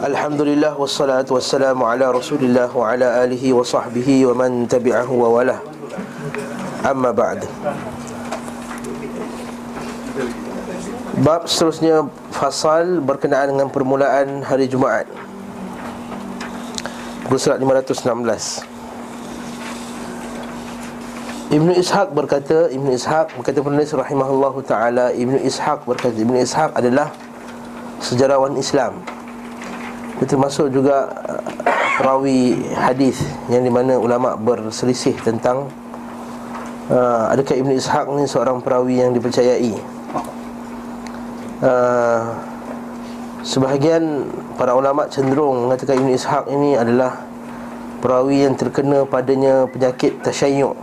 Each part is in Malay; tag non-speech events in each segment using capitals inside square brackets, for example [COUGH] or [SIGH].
Alhamdulillah wassalatu wassalamu ala Rasulillah wa ala alihi wa sahbihi wa man tabi'ahu wa wala. Amma ba'd. Bab seterusnya fasal berkenaan dengan permulaan hari Jumaat. Surat 516. Ibnu Ishaq berkata Ibnu Ishaq berkata penulis rahimahullahu taala Ibnu Ishaq berkata Ibnu Ishaq adalah sejarawan Islam itu termasuk juga uh, perawi hadis yang di mana ulama berselisih tentang uh, adakah Ibnu Ishaq ni seorang perawi yang dipercayai. Uh, sebahagian para ulama cenderung mengatakan Ibnu Ishaq ini adalah perawi yang terkena padanya penyakit tasyayyuk.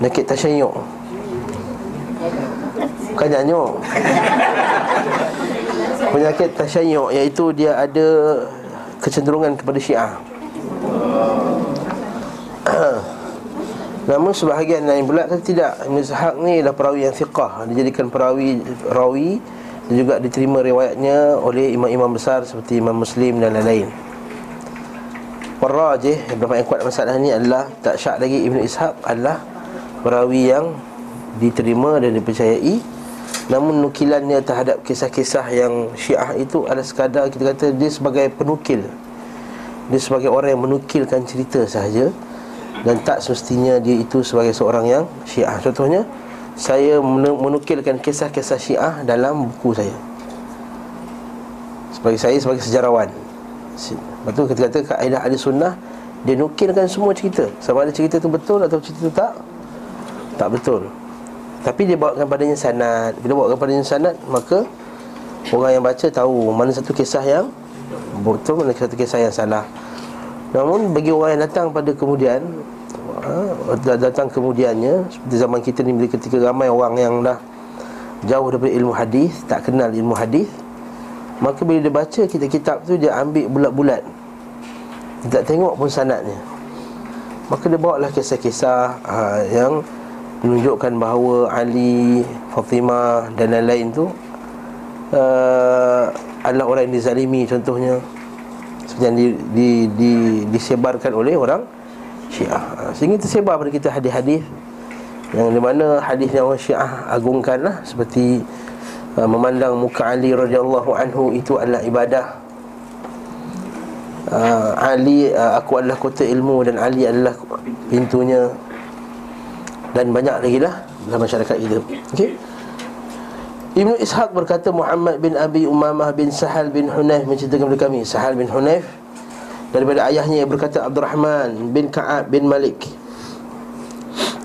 Penyakit tasyayyuk. Bukan nyanyuk penyakit tasyayyuk iaitu dia ada kecenderungan kepada Syiah. [CLEARS THROAT] Namun sebahagian lain pula kata tidak. Ibn Ishaq ni adalah perawi yang thiqah. Dijadikan perawi rawi Dan juga diterima riwayatnya oleh imam-imam besar Seperti Imam Muslim dan lain-lain. Warrajih Yang berapa yang kuat masalah ni adalah Tak syak lagi Ibn Ishaq adalah Perawi yang diterima dan dipercayai Namun nukilannya terhadap kisah-kisah yang syiah itu adalah sekadar kita kata dia sebagai penukil. Dia sebagai orang yang menukilkan cerita sahaja Dan tak semestinya dia itu sebagai seorang yang syiah. Contohnya saya menukilkan kisah-kisah syiah dalam buku saya. Sebagai saya sebagai sejarawan. Lepas tu kita kata kaedah ahli sunnah Dia nukilkan semua cerita. Sama ada cerita itu betul atau cerita itu tak? Tak betul tapi dia bawakan padanya sanad. Bila bawakan padanya sanad Maka Orang yang baca tahu Mana satu kisah yang Betul Mana satu kisah yang salah. Namun bagi orang yang datang pada kemudian ha, Datang kemudiannya Seperti zaman kita ni Bila ketika ramai orang yang dah Jauh daripada ilmu hadis Tak kenal ilmu hadis Maka bila dia baca kitab-kitab tu Dia ambil bulat-bulat. Dia tak tengok pun sanadnya. Maka dia bawa lah kisah-kisah ha, Yang menunjukkan bahawa Ali, Fatimah dan lain-lain tu uh, adalah orang yang dizalimi contohnya seperti yang di, di, di, disebarkan oleh orang Syiah. Sehingga tersebar pada kita hadis-hadis yang di mana hadis yang orang Syiah agungkanlah seperti uh, memandang muka Ali radhiyallahu anhu itu adalah ibadah. Uh, Ali uh, aku adalah kota ilmu dan Ali adalah pintunya dan banyak lagi lah dalam masyarakat kita. Okey. Ibnu Ishaq berkata Muhammad bin Abi Umamah bin Sahal bin Hunayf menceritakan kepada kami Sahal bin Hunayf daripada ayahnya berkata Abdurrahman bin Ka'ab bin Malik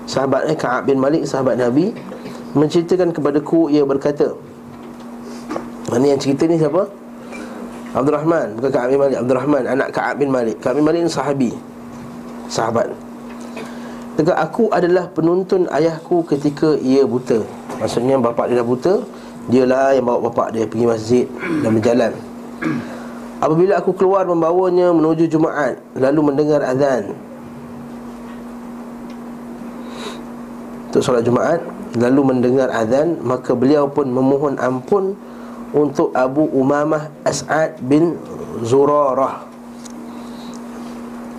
Sahabat eh Ka'ab bin Malik sahabat Nabi menceritakan kepadaku ia berkata Mana yang cerita ni siapa? Abdurrahman bukan Ka'ab bin Malik Abdurrahman anak Ka'ab bin Malik Ka'ab bin Malik ni sahabi sahabat Tegak aku adalah penuntun ayahku ketika ia buta. Maksudnya bapak dia dah buta Dialah yang bawa bapak dia pergi masjid dan berjalan. Apabila aku keluar membawanya menuju Jumaat Lalu mendengar azan Untuk solat Jumaat Lalu mendengar azan Maka beliau pun memohon ampun Untuk Abu Umamah As'ad bin Zurarah.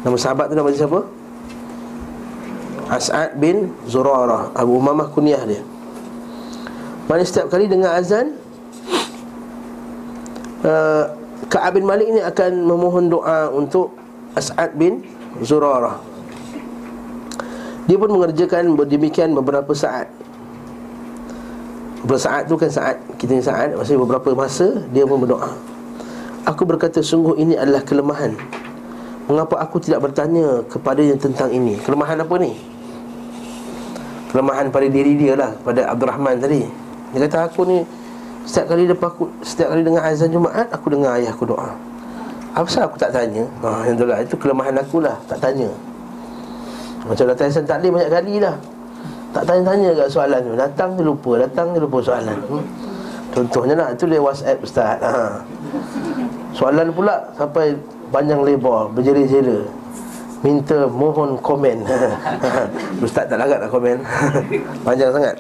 Nama sahabat tu nama siapa? As'ad bin Zurarah Abu Umamah kunyah dia. Mana setiap kali dengar azan uh, Ka'ab bin Malik ni akan memohon doa untuk As'ad bin Zurarah. Dia pun mengerjakan demikian beberapa saat. Beberapa saat tu kan saat Kita ni saat Maksudnya beberapa masa Dia pun berdoa. Aku berkata sungguh ini adalah kelemahan. Mengapa aku tidak bertanya kepada yang tentang ini? Kelemahan apa ni? Kelemahan pada diri dia lah pada Abdul Rahman tadi. Dia kata aku ni setiap kali lepas aku setiap kali dengar azan Jumaat aku dengar ayah aku doa. Apa sebab aku tak tanya? Ha yang itulah itu kelemahan aku lah tak tanya. Macam datang azan taklim banyak kali lah. Tak tanya-tanya kat soalan tu. Datang je lupa datang je lupa soalan. Hmm? contohnya lah itu dia WhatsApp ustaz. Ha. Soalan pula sampai panjang lebar berjela-jela Minta mohon komen. [LAUGHS] Ustaz tak lagat nak komen. [LAUGHS] Panjang sangat.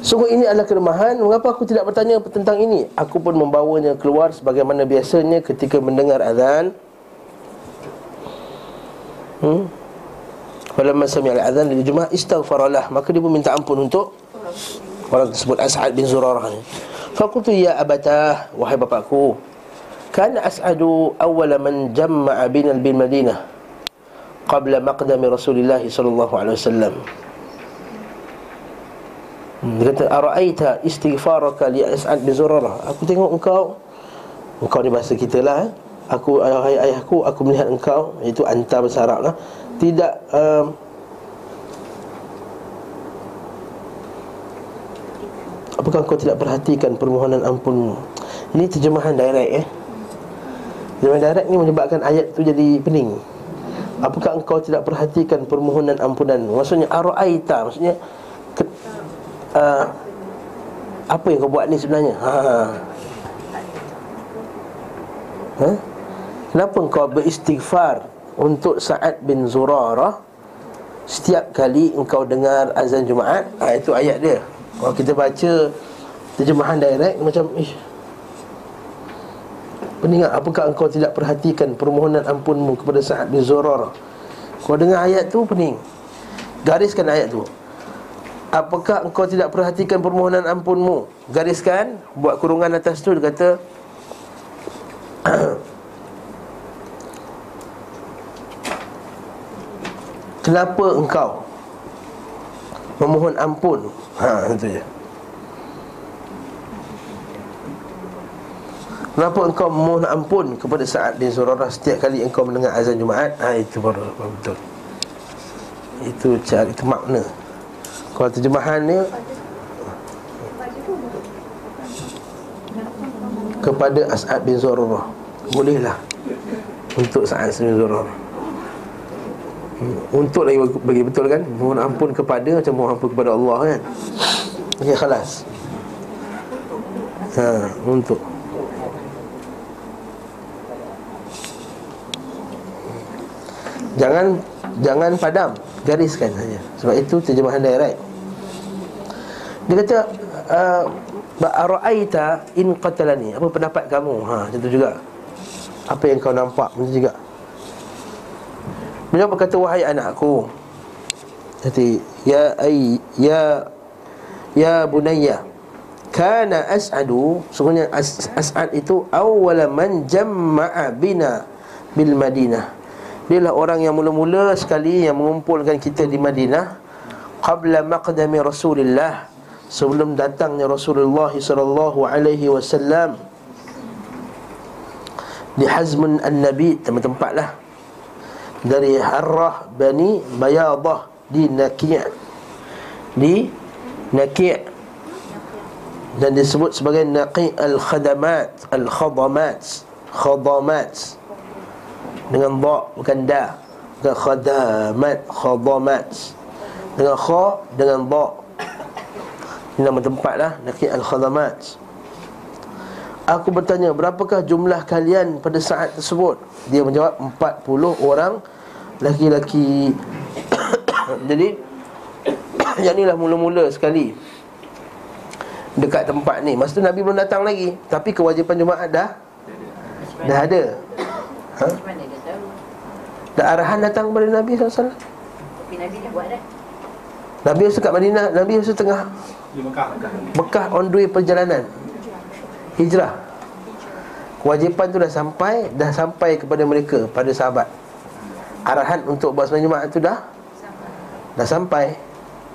Sungguh ini adalah kelemahan. Mengapa aku tidak bertanya tentang ini? Aku pun membawanya keluar Sebagaimana biasanya ketika mendengar azan. Hmm? Falamma sami'al azan Di Jumat istaghfaralah Maka dia pun minta ampun untuk Orang tersebut. As'ad bin Zurarah ni. Fakultu ya abatah Wahai bapakku Kan As'adu awwala man jamma'a binal bin Madinah Qabla maqdami Rasulullah sallallahu alaihi wasallam dia kata araaita istighfaraka li As'ad bin Zurarah. Aku tengok engkau engkau ni bahasa kita lah eh. Aku ayah ayahku aku melihat engkau itu anta bahasa Arab lah. Tidak um, Apakah kau tidak perhatikan permohonan ampunmu Ini terjemahan direct eh Terjemahan direct ni menyebabkan ayat tu jadi pening Apakah engkau tidak perhatikan permohonan ampunan Maksudnya Ara'aita Maksudnya uh, apa yang kau buat ni sebenarnya? Ha. Ha? Kenapa kau beristighfar untuk Sa'ad bin Zurarah setiap kali engkau dengar azan Jumaat? Ha, itu ayat dia. Kalau kita baca terjemahan direct macam ish. Pening apakah engkau tidak perhatikan permohonan ampunmu kepada Sa'ad bin Zurarah? Kau dengar ayat tu pening. Gariskan ayat tu. Apakah engkau tidak perhatikan permohonan ampunmu Gariskan Buat kurungan atas tu Dia kata [CLEARS THROAT] Kenapa engkau Memohon ampun Ha itu je Kenapa engkau memohon ampun Kepada saat bin Surarah Setiap kali engkau mendengar azan Jumaat? Ha itu baru betul. Itu cari itu makna. Kalau terjemahan ni Kepada As'ad bin Zurarah. Bolehlah Untuk As'ad bin Zurarah. Untuk lagi bagi betul kan? Mohon ampun kepada Macam mohon ampun kepada Allah kan? Okey khalas. Ha, untuk Jangan Jangan padam. Gariskan saja. Sebab itu terjemahan direct dia kata uh, Ara'aita in qatalani. Apa pendapat kamu? Ha, Macam tu juga. Apa yang kau nampak? Macam juga. Beliau berkata Wahai anakku Jadi Ya ay, Ya Ya bunayya Kana as'adu. As, as'ad itu Awala man jamma'a bina Bil Madinah Dia lah orang yang mula-mula sekali Yang mengumpulkan kita di Madinah Qabla maqdami Rasulullah sebelum datangnya Rasulullah sallallahu alaihi wasallam di Hazmun An-Nabi tempat-tempatlah dari Harrah Bani Bayadah di Naqi' di Naqi' dan disebut sebagai Naqi' Al-Khadamat Al-Khadamat Khadamat dengan ba bukan da. Bukan khadamat khadamat. Dengan kha dengan ba. Ini nama tempat lah Nakit Al-Khadamat. Aku bertanya Berapakah jumlah kalian pada saat tersebut? Dia menjawab 40 orang Laki-laki. [COUGHS] Jadi [COUGHS] Yang inilah mula-mula sekali. Dekat tempat ni. Masa tu Nabi belum datang lagi. Tapi kewajipan Jumaat dah Dah ada ha? Dah arahan datang kepada Nabi SAW Tapi Nabi dah buat dah Nabi Yusuf kat Madinah Nabi Yusuf tengah Mekah. Mekah on the way perjalanan hijrah. Kewajipan tu dah sampai, dah sampai kepada mereka pada sahabat. Arahan untuk buat sembahyang Jumaat tu dah dah sampai.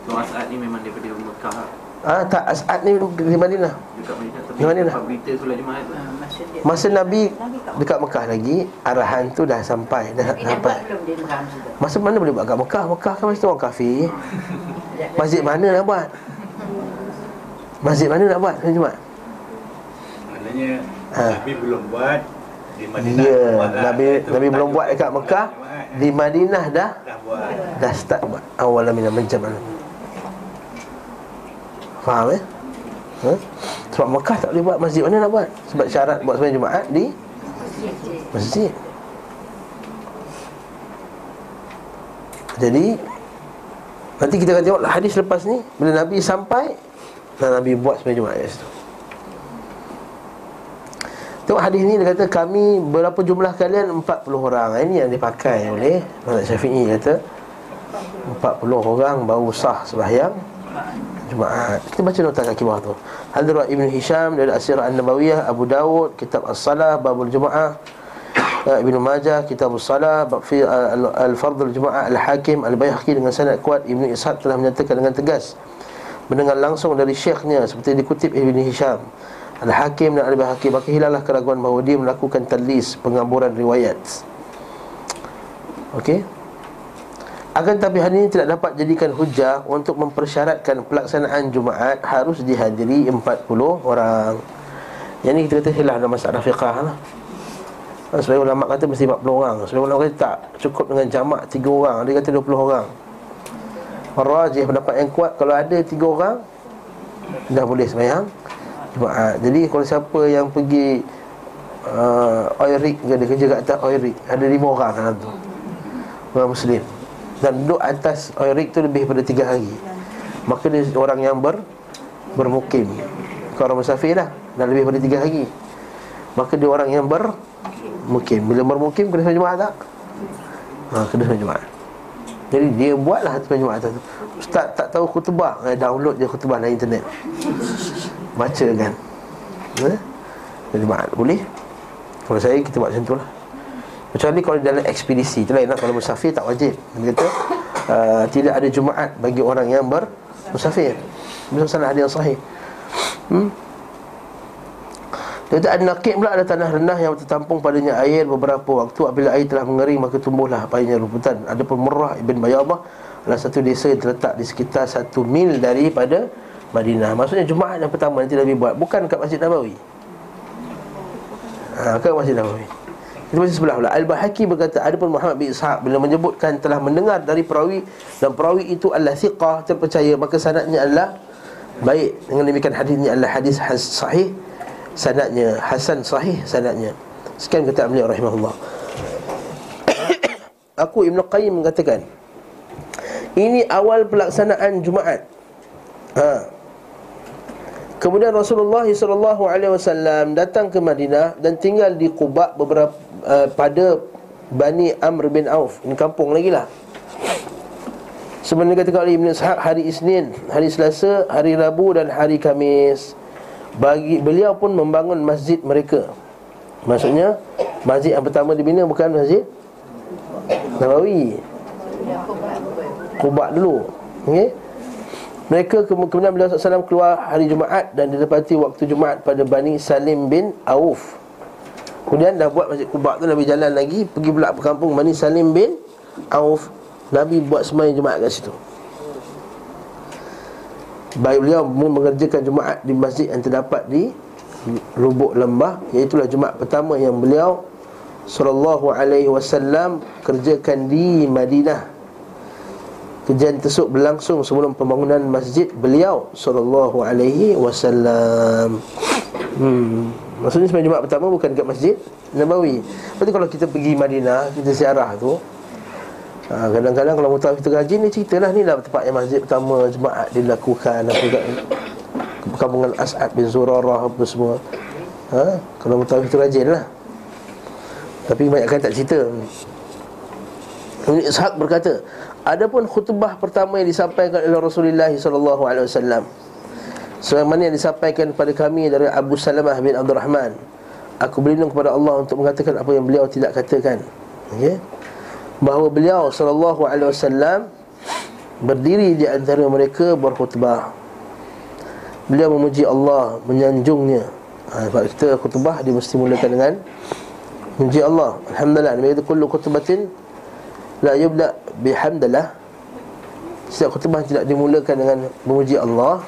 So As'ad ni memang daripada Mekah. Ah tak As'ad ni di Madinah. Dekat Madinah. Di Madinah. Berita solat Jumaat tu. Masa Nabi dekat Mekah lagi, arahan tu dah sampai, dah sampai. Masa mana boleh buat kat Mekah? Mekah kan mesti orang kafir. [LAUGHS] Masjid mana nak buat? Masjid mana nak buat hari Jumaat? Maknanya ha. Nabi belum buat di Madinah. Ya, Nabi Nabi belum buat dekat Mekah. Di Madinah dah dah buat. Dah start buat. Awal min menjam. Faham eh? Ha? Sebab Mekah tak boleh buat masjid mana nak buat? Sebab syarat buat sembahyang Jumaat di masjid. Jadi Nanti kita akan tengok hadis lepas ni Bila Nabi sampai Dan Nabi buat sembahyang Jumaat kat situ Tengok hadis ni dia kata kami berapa jumlah kalian 40 orang. Ini yang dipakai oleh Mazhab Syafi'i kata 40 orang baru sah sembahyang Jumaat. Kita baca nota kat bawah tu. Hadrat Ibn Hisham dari Asirah An-Nabawiyah, Abu Dawud, Kitab As-Salah, Babul Jumaah, uh, Ibn Majah, Kitab As-Salah, Al-Fardhu Jumaah, Al-Hakim, Al-Baihaqi dengan sanad kuat Ibn Ishaq telah menyatakan dengan tegas mendengar langsung dari syekhnya seperti dikutip Ibn Hisham. Al-Hakim dan Al-Baihaqi maka hilanglah keraguan bahawa dia melakukan tadlis pengamburan riwayat. Okey. Akan tapi hal ini tidak dapat jadikan hujah untuk mempersyaratkan pelaksanaan Jumaat harus dihadiri 40 orang. Yang ini kita kata hilang dalam masalah fiqah lah. Sebab ulama kata mesti 40 orang. Sebab ulama kata tak cukup dengan jamak 3 orang. Dia kata 20 orang. Rajih pendapat yang kuat kalau ada 3 orang dah boleh sembahyang Jumaat. Jadi kalau siapa yang pergi uh, oil rig ke dia kerja kat atas oil rig ada 5 orang dalam tu. Orang muslim dan duduk atas rig tu lebih daripada tiga hari. Maka dia orang yang ber bermukim. Kalau orang musafir lah Dan lebih daripada tiga hari. Maka dia orang yang bermukim Bila bermukim kena semua Jumaat tak? Ha, kena semua Jumaat. Jadi dia buatlah semua Jumaat tu. Ustaz tak tahu khutbah. Eh, Download je khutbah dalam internet. Baca kan. Eh? Boleh? Kalau saya kita buat macam tu lah Kecuali kalau dalam ekspedisi Itu lain lah. Kalau musafir tak wajib. Dia kata uh, Tidak ada Jumaat bagi orang yang bermusafir Bisa salah yang sahih. Hmm? Dia kata An-Naqib pula ada tanah rendah yang tertampung padanya air beberapa waktu. Apabila air telah mengering maka tumbuhlah payahnya rumputan. Ada pun Murrah Ibn Bayadah Adalah satu desa yang terletak di sekitar satu mil daripada Madinah. Maksudnya Jumaat yang pertama nanti Nabi buat Bukan kat Masjid Nabawi. Ha, kat Masjid Nabawi kita baca sebelah pula Al-Bahaki berkata Adapun Muhammad bin Ishaq Bila menyebutkan telah mendengar dari perawi Dan perawi itu adalah thiqah Terpercaya Maka sanatnya adalah Baik. Dengan demikian hadis ini adalah hadis sahih Sanatnya Hasan sahih sanatnya Sekian kata beliau rahimahullah. [COUGHS] Aku Ibn Qayyim mengatakan Ini awal pelaksanaan Jumaat. Ha. Kemudian Rasulullah SAW datang ke Madinah dan tinggal di Quba beberapa uh, pada Bani Amr bin Auf. Ini kampung lagi lah. Sebenarnya kata oleh Ibn Ishaq hari Isnin, hari Selasa, hari Rabu dan hari Kamis. Bagi beliau pun membangun masjid mereka. Maksudnya masjid yang pertama dibina bukan masjid Nabawi. Quba dulu. Okey. Mereka kemudian beliau SAW keluar hari Jumaat Dan didapati waktu Jumaat pada Bani Salim bin Auf Kemudian dah buat masjid Kubak tu Nabi jalan lagi Pergi pula ke kampung Bani Salim bin Auf Nabi buat semayang Jumaat kat situ Baik beliau mengerjakan Jumaat di masjid yang terdapat di Lubuk Lembah Iaitulah Jumaat pertama yang beliau Sallallahu alaihi wasallam Kerjakan di Madinah Kejadian tersebut berlangsung sebelum pembangunan masjid beliau sallallahu alaihi wasallam. Hmm. Maksudnya sembahyang Jumaat pertama bukan dekat Masjid Nabawi. Berarti kalau kita pergi Madinah, kita ziarah tu ha, Kadang-kadang kalau mutawif kita gaji ni ceritalah ni lah tempat yang masjid pertama Jumaat dilakukan apa kat Kampungan As'ad bin Zurarah apa semua ha? Kalau mutawif kita rajin lah Tapi banyak kan tak cerita Ibn Ishaq berkata Adapun khutbah pertama yang disampaikan oleh Rasulullah sallallahu alaihi wasallam sebagaimana yang disampaikan kepada kami dari Abu Salamah bin Abdul Rahman. Aku berlindung kepada Allah untuk mengatakan apa yang beliau tidak katakan. Okey? Bahawa beliau wasallam berdiri di antara mereka berkhutbah. Beliau memuji Allah menyanjungnya. Ha, kita khutbah dia mesti mulakan dengan memuji Allah. Alhamdulillah nabi kata kullu khutbatin la yubda bihamdallah setiap khutbah tidak dimulakan dengan memuji Allah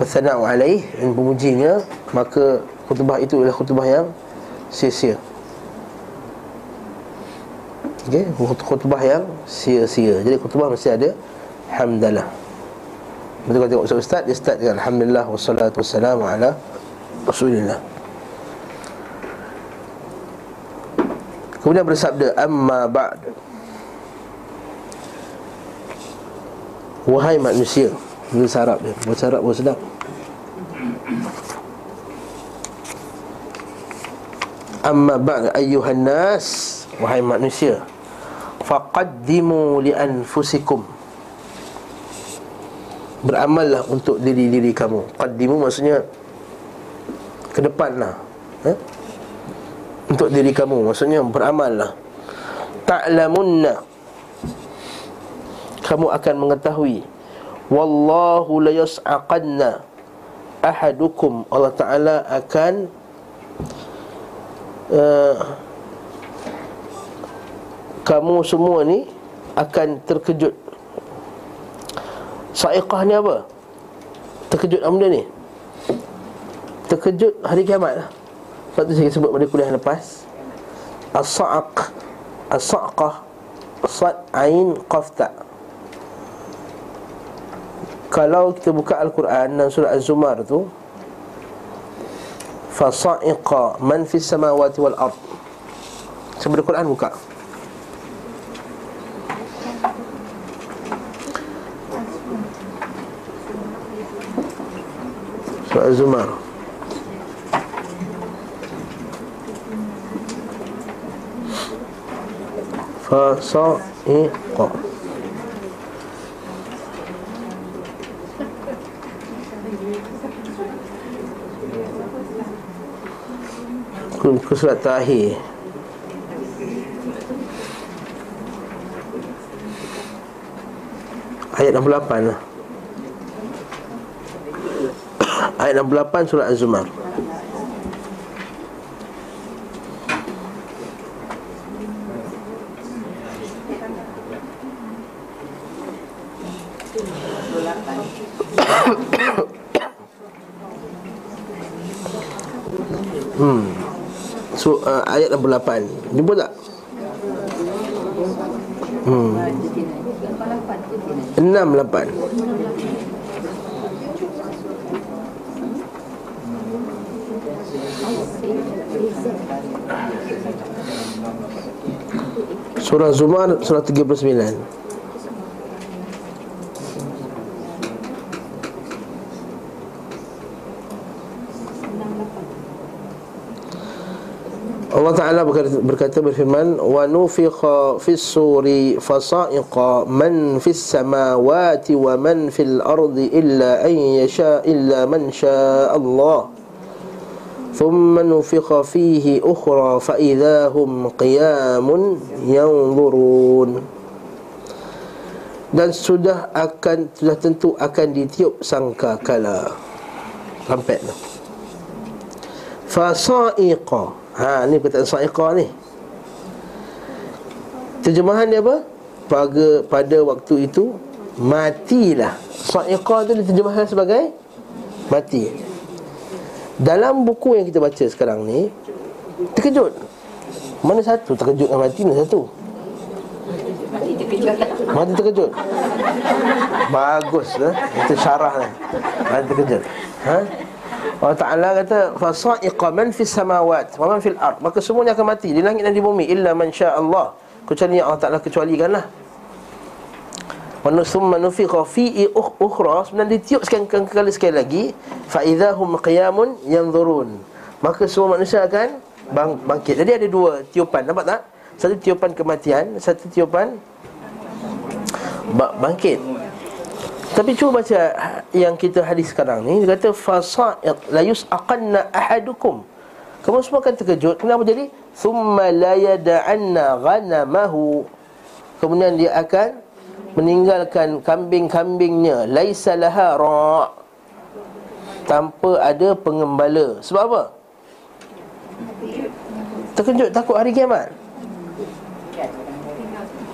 bersana'u alaih. Dan memujinya maka khutbah itu adalah khutbah yang sia-sia. Okay, khutbah yang sia-sia. Jadi khutbah mesti ada Hamdalah. Betul kalau tengok Ustaz Dia start dengan Alhamdulillah Wassalatu wassalamu ala Rasulullah Kemudian bersabda Amma ba'd. Wahai manusia Itu sarap dia Buat sarap pun Amma ba'd ayyuhan nas. Wahai manusia Faqaddimu li anfusikum. Beramallah untuk diri-diri kamu. Qaddimu maksudnya Ke depan lah eh? Untuk diri kamu Maksudnya beramallah. Ta'lamunna. Kamu akan mengetahui. Wallahu la yas'aqanna Ahadukum. Allah Ta'ala akan uh, Kamu semua ni Akan terkejut Sa'iqah ni apa? Terkejut apa benda ni? Terkejut hari kiamat lah Sebab tu saya sebut pada kuliah lepas As-sa'aq As-sa'qah Sad ain qafta Kalau kita buka Al-Quran dan surah Az-Zumar tu Fasa'iqa man fis samawati wal ard Sebelum Quran buka Surah Az-Zumar Fasa'iqa Ke surat terakhir. Ayat 68 lah. [COUGHS] Ayat 68 surah Az-Zumar Hmm. So uh, ayat 68 Jumpa tak? Hmm. 68 Surah Zumar surah 39 Allah Ta'ala berkata, berfirman Wa nufikha fis suri fasa'iqa man fis samawati wa man fil ardi illa an yasha illa man sya Allah ثم نفخ فيه أخرى فإذا هم قيام ينظرون dan sudah akan sudah tentu akan ditiup sangka kala sampai tu fasaiqa ha ni perkataan saiqa ni. Terjemahan dia apa? Pada pada waktu itu matilah. Saiqa tu diterjemahkan sebagai mati. Dalam buku yang kita baca sekarang ni Terkejut. Mana satu terkejut dengan mati Mana satu? Mati terkejut. Mati terkejut. Bagus lah Itu syarah lah. Mati terkejut. Ha Allah Ta'ala kata Fasa'iqa man fis samawat Wa man fil ard. Maka semuanya akan mati Di langit dan di bumi Illa man Allah. Kecuali yang Allah Ta'ala kecualikan lah Summa nufikha fi ukhra Sebenarnya ditiup sekali, kali sekali lagi Fa idahum qiyamun yanzurun. Maka semua manusia akan bang, bangkit. Jadi ada dua tiupan Nampak tak? Satu tiupan kematian Satu tiupan Bangkit Tapi cuba baca Yang kita hadis sekarang ni. Dia kata Fasa'id la yus'aqanna ahadukum. Kamu semua akan terkejut. Kenapa jadi? Thumma la yada'anna ghanamahu. Kemudian dia akan meninggalkan kambing-kambingnya. Laisa laha ra. Tanpa ada pengembala. Sebab apa? Terkejut takut hari kiamat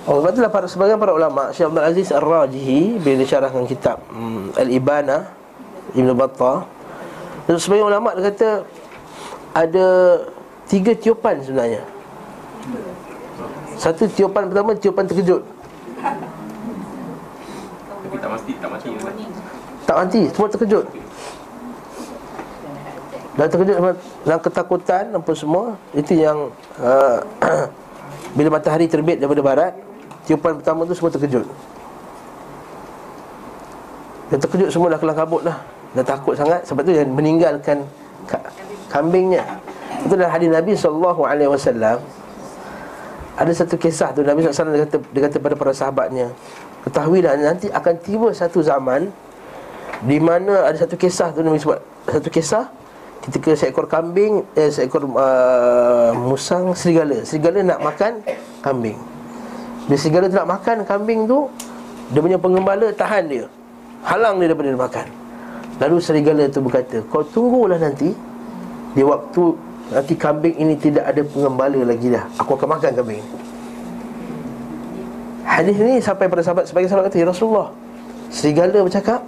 Oh, sebab itulah para, sebagian para ulama Syekh Abdul Aziz Ar-Rajihi Bila dia syarahkan kitab hmm, Al-Ibana Ibn Battah Dan sebagian ulama dia kata Ada Tiga tiupan sebenarnya. Satu tiupan pertama Tiupan terkejut. Tapi tak mati, tak mati. Tak mati, semua terkejut. Dan terkejut dalam ketakutan Apa semua Itu yang uh, [CLEARS THROAT] Bila matahari terbit daripada barat Tiupan pertama tu semua terkejut. Dia terkejut semua dah kelang kabut dah Dah takut sangat Sebab tu dia meninggalkan ka- Kambingnya. Itu dalam hadis Nabi SAW Ada satu kisah tu Nabi SAW dia kata, dia kata pada para sahabatnya Ketahuilah nanti akan tiba satu zaman Di mana ada satu kisah tu Nabi sebut. Satu kisah Ketika seekor kambing eh, Seekor uh, musang serigala. Serigala nak makan kambing Serigala tu nak makan kambing tu Dia punya pengembala tahan dia. Halang dia daripada dia makan. Lalu serigala tu berkata Kau tunggulah nanti. Di waktu Nanti kambing ini tidak ada pengembala lagi dah. Aku akan makan kambing ini. Hadis ni sampai pada sahabat Sebagai sahabat kata Ya Rasulullah. Serigala bercakap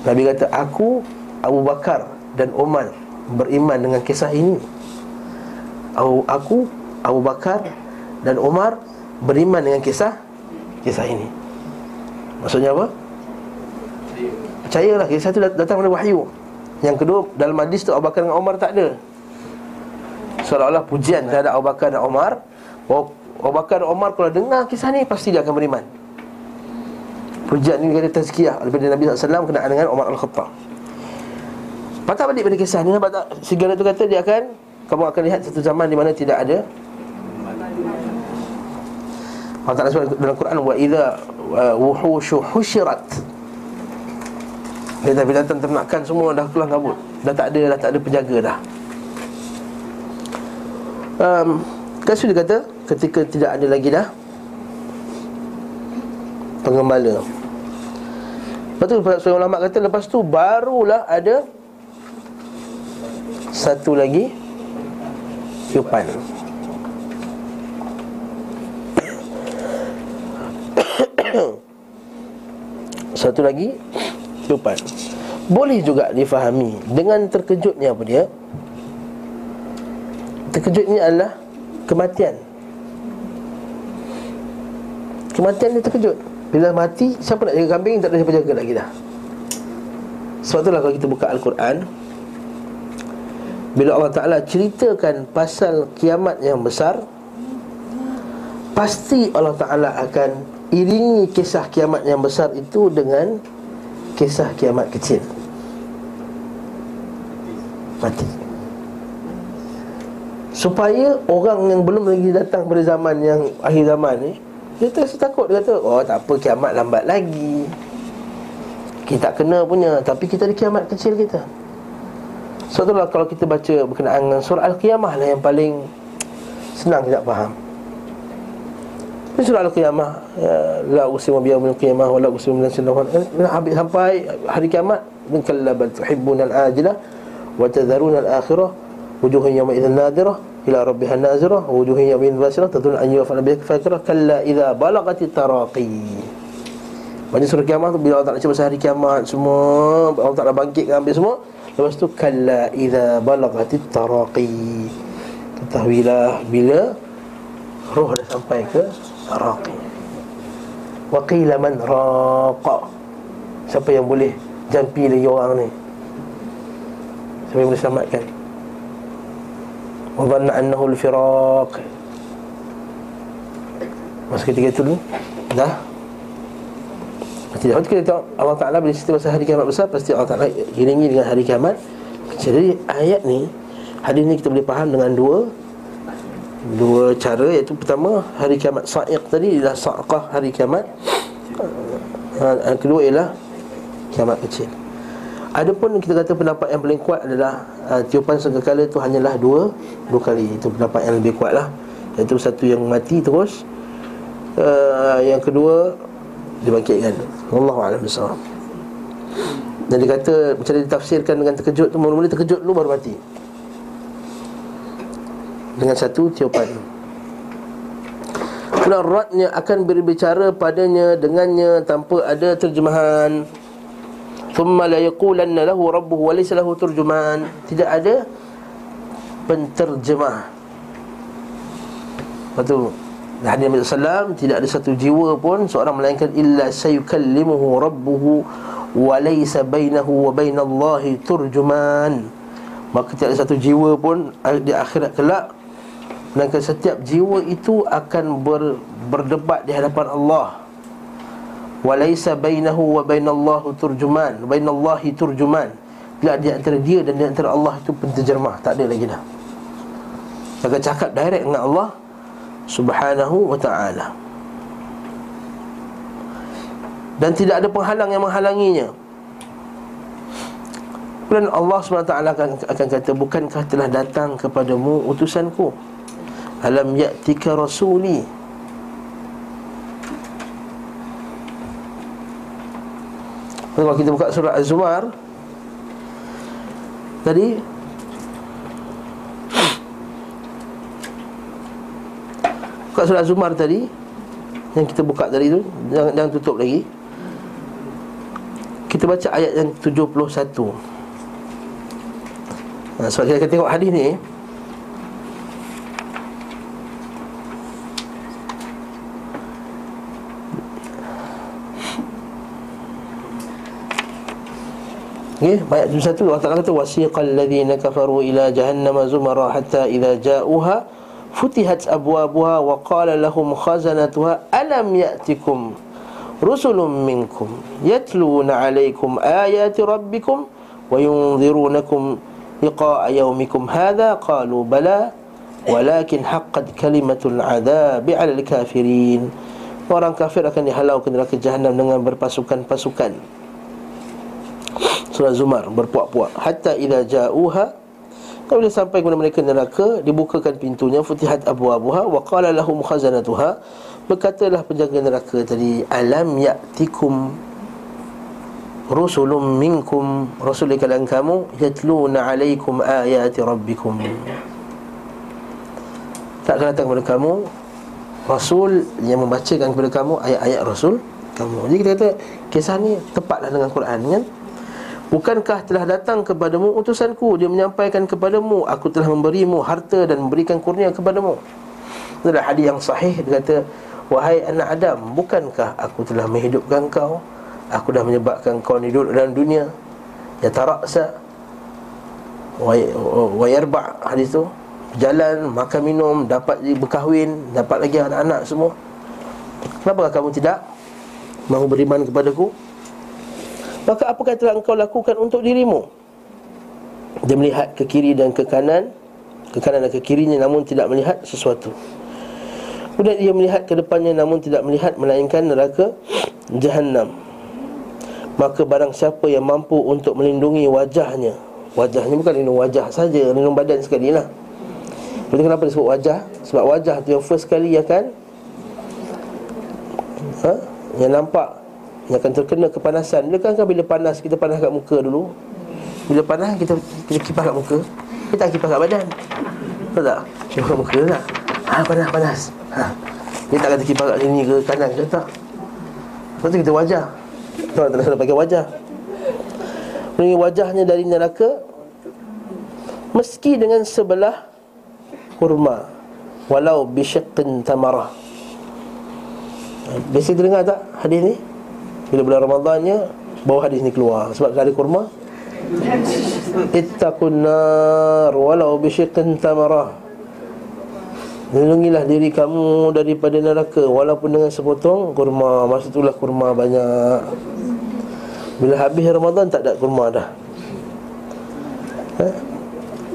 Nabi kata Aku Abu Bakar dan Umar Beriman dengan kisah ini. Aku Abu Bakar dan Umar Beriman dengan kisah Kisah ini. Maksudnya apa? Percayalah kisah itu datang dari wahyu. Yang kedua dalam hadis tu Abu Bakar dan Umar tak ada. Seolah-olah pujian terhadap Abu Bakar dan Umar. Bahawa Abu Bakar dan Umar kalau dengar kisah ni Pasti dia akan beriman. Pujian ni kata tazkiyah. Daripada Nabi SAW kenaan dengan Umar Al-Khattab. Patah balik pada kisah ni Nampak tak? Segala tu kata dia akan Kamu akan lihat satu zaman di mana tidak ada Allah Ta'ala sebut dalam Quran Wa idha uh, wuhushu husyirat Dia dah binatang ternakan semua dah kelang kabut. Dah tak ada, dah tak ada penjaga dah. Um, Kasih dia kata Ketika tidak ada lagi dah Pengembala. Lepas tu seorang ulama kata Lepas tu barulah ada Satu lagi Tiupan Satu lagi Tiupan Boleh juga difahami Dengan terkejutnya apa dia? Terkejutnya adalah Kematian. Kematian dia terkejut. Bila mati Siapa nak jaga kambing? Tak ada siapa jaga lagi dah. Sebab itulah kalau kita buka Al-Quran Bila Allah Ta'ala ceritakan Pasal kiamat yang besar Pasti Allah Ta'ala akan Iringi kisah kiamat yang besar itu Dengan Kisah kiamat kecil. Mati. Supaya orang yang belum lagi datang pada zaman yang akhir zaman ni Dia terasa takut, dia kata Oh tak apa kiamat lambat lagi. Kita tak kena punya Tapi kita ada kiamat kecil kita. Sebab itulah kalau kita baca berkenaan dengan surah Al-Qiyamah lah yang paling Senang kita faham Ini surah Al-Qiyamah ya, La usimu biyawmin qiyamah Wa la usimu bilan sinnawan Habis sampai hari kiamat Min kallabal tuhibbuna al-ajilah Wa tadharuna al-akhirah Wujuhun yawma idhan nadirah ila rabbiha nazirah wujuhun yawmin basirah tadun an yufal biha fakirah kalla idza balagati taraqi Banyak surah kiamat tu bila Allah Ta'ala cerita hari kiamat semua Allah Ta'ala bangkitkan habis semua Lepas tu kalla idza balagati taraqi Ketahuilah bila roh dah sampai ke raqi. Wa qila man raqa. Siapa yang boleh jampi lagi orang ni? Siapa yang boleh selamatkan? Wa dhanna annahu al-firaq. Masa ketika itu dulu Dah. Mesti dah. Kita tahu Allah Ta'ala bila cerita pasal hari kiamat besar Pasti Allah Ta'ala hilangi dengan hari kiamat. Jadi ayat ni Hadis ni kita boleh faham dengan dua Dua cara iaitu pertama Hari kiamat. Sa'iq tadi Ialah sa'qah hari kiamat. Yang kedua ialah Kiamat kecil. Adapun kita kata pendapat yang paling kuat adalah uh, Tiupan sengkakala itu hanyalah dua Dua kali. Itu pendapat yang lebih kuat lah. Iaitu satu yang mati terus uh, Yang kedua Dibangkitkan. Wallahu'alam besar Dan dia kata Macam dia ditafsirkan dengan terkejut tu Mula-mula terkejut dulu baru mati Dengan satu tiupan Kemudian ratnya akan berbicara padanya Dengannya tanpa ada terjemahan Thumma la yaqulanna lahu rabbuhu wa laysa lahu turjuman. Tidak ada penterjemah. Lepas tu Nabi Muhammad SAW Tidak ada satu jiwa pun Seorang melainkan Illa sayukallimuhu rabbuhu Wa laysa bainahu wa bainallahi turjuman Maka tidak ada satu jiwa pun Di akhirat kelak Melainkan setiap jiwa itu akan ber, berdebat di hadapan Allah. Walaysa bainahu wa bainallahu turjuman. Bainallahi turjuman. Bila di antara dia dan di antara Allah itu penterjemah Tak ada lagi dah. Maka cakap direct dengan Allah Subhanahu wa ta'ala. Dan tidak ada penghalang yang menghalanginya. Kemudian Allah SWT akan, akan kata Bukankah telah datang kepadamu utusanku Alam ya'tika rasuli. Kalau kita buka surah Az-Zumar Tadi Buka surah Az-Zumar tadi Yang kita buka tadi tu Jangan, jangan tutup lagi. Kita baca ayat yang 71 nah, Sebab kita akan tengok hadis ni Okay, ayat 71 Allah Ta'ala kata wasiqal ladzina kafaru ila jahannam zumara hatta idza ja'uha futihat abwabuha wa qala lahum khazanatuha alam ya'tikum rusulun minkum yatluna 'alaykum ayati rabbikum wa yunzirunakum liqa'a yawmikum? Hadha qalu bala walakin haqqat kalimatul 'adzabi 'alal kafirin. Orang kafir akan dihalau ke neraka jahanam dengan berpasukan-pasukan surah Zumar berpuak-puak. Hatta idza ja'uha bila sampai kepada mereka neraka dibukakan pintunya futihat abwabuha wa qala lahum khazanatuha. Berkatalah penjaga neraka tadi alam ya'tikum rusulun minkum? Rasul kalangan kamu yatluna alaikum ayati rabbikum. Tak datang kepada kamu rasul yang membacakan kepada kamu ayat-ayat rasul kamu. Jadi kita kata kisah ni tepatlah dengan Quran kan Bukankah telah datang kepadamu utusanku? Dia menyampaikan kepadamu Aku telah memberimu harta dan memberikan kurnia kepadamu. Itu adalah hadis yang sahih. Dia kata Wahai anak Adam Bukankah aku telah menghidupkan kau? Aku dah menyebabkan kau hidup dalam dunia. Ya taraksa Wayarba' hadis tu. Berjalan, makan minum, dapat berkahwin Dapat lagi anak-anak semua. Kenapa kamu tidak Mahu beriman kepadaku Maka apakah telah engkau lakukan untuk dirimu Dia melihat ke kiri dan ke kanan Ke kanan dan ke kirinya namun tidak melihat sesuatu Kemudian dia melihat ke depannya namun tidak melihat Melainkan neraka Jahannam Maka barang siapa yang mampu untuk melindungi wajahnya Wajahnya bukan lindung wajah saja, Lindung badan sekali lah Jadi kenapa disebut wajah? Sebab wajah tu yang first kali akan ha? Yang nampak yang akan terkena kepanasan. Bila kan, bila panas kita panas kat muka dulu. Bila panas kita kita kipas kat muka. Kita kipas kat badan. Tahu tak? Kipas kat muka tak? Ha, panas, panas. Ha. Dia tak kata kipas kat sini ke kanan ke tak. Lepas tu kita wajah. Tahu tak nak pakai wajah. Ini wajahnya dari neraka Meski dengan sebelah kurma. Walau bisyakin tamarah. Biasa dengar tak hadis ni? Bila bulan Ramadannya Bawa hadis ni keluar. Sebab kali kurma Ittaqun nar Walau bisyikin tamarah Lindungilah diri kamu daripada neraka Walaupun dengan sepotong kurma. Masa itulah kurma banyak. Bila habis Ramadan tak ada kurma dah. Eh?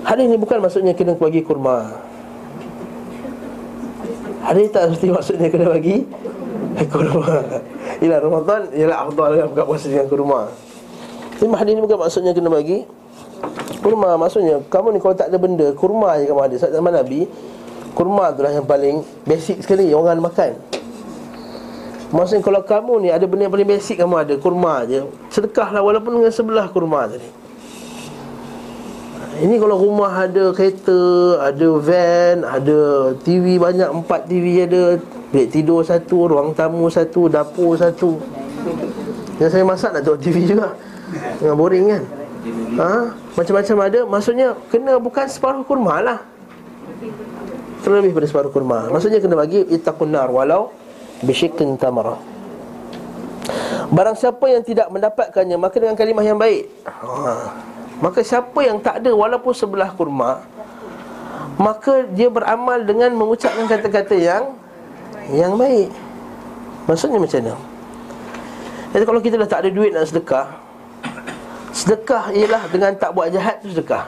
Hadis ni bukan maksudnya kena bagi kurma. Hadis tak mesti maksudnya kena bagi kurma Ialah Ramadan Ialah afdal yang buka puasa dengan kurma Tapi hadis ni bukan maksudnya kena bagi Kurma maksudnya Kamu ni kalau tak ada benda Kurma je kamu ada. Sebab zaman Nabi Kurma tu lah yang paling Basic sekali Orang makan. Maksudnya kalau kamu ni Ada benda yang paling basic kamu ada Kurma je. Sedekah lah Walaupun dengan sebelah kurma tadi ini kalau rumah ada kereta, ada van, ada TV banyak, empat TV ada. Bilik tidur satu, ruang tamu satu, dapur satu. Yang saya masak nak tengok TV juga. Tengah boring kan? Ha? Macam-macam ada. Maksudnya kena bukan separuh kurma lah. Terlebih pada separuh kurma. Maksudnya kena bagi Ittaqun nar walau Bishikin tamara. Barang siapa yang tidak mendapatkannya Maka dengan kalimah yang baik. Ha. Maka siapa yang tak ada Walaupun sebelah kurma Maka dia beramal dengan mengucapkan kata-kata yang yang baik. Maksudnya macam mana? Jadi kalau kita dah tak ada duit nak sedekah Sedekah ialah dengan tak buat jahat tu sedekah.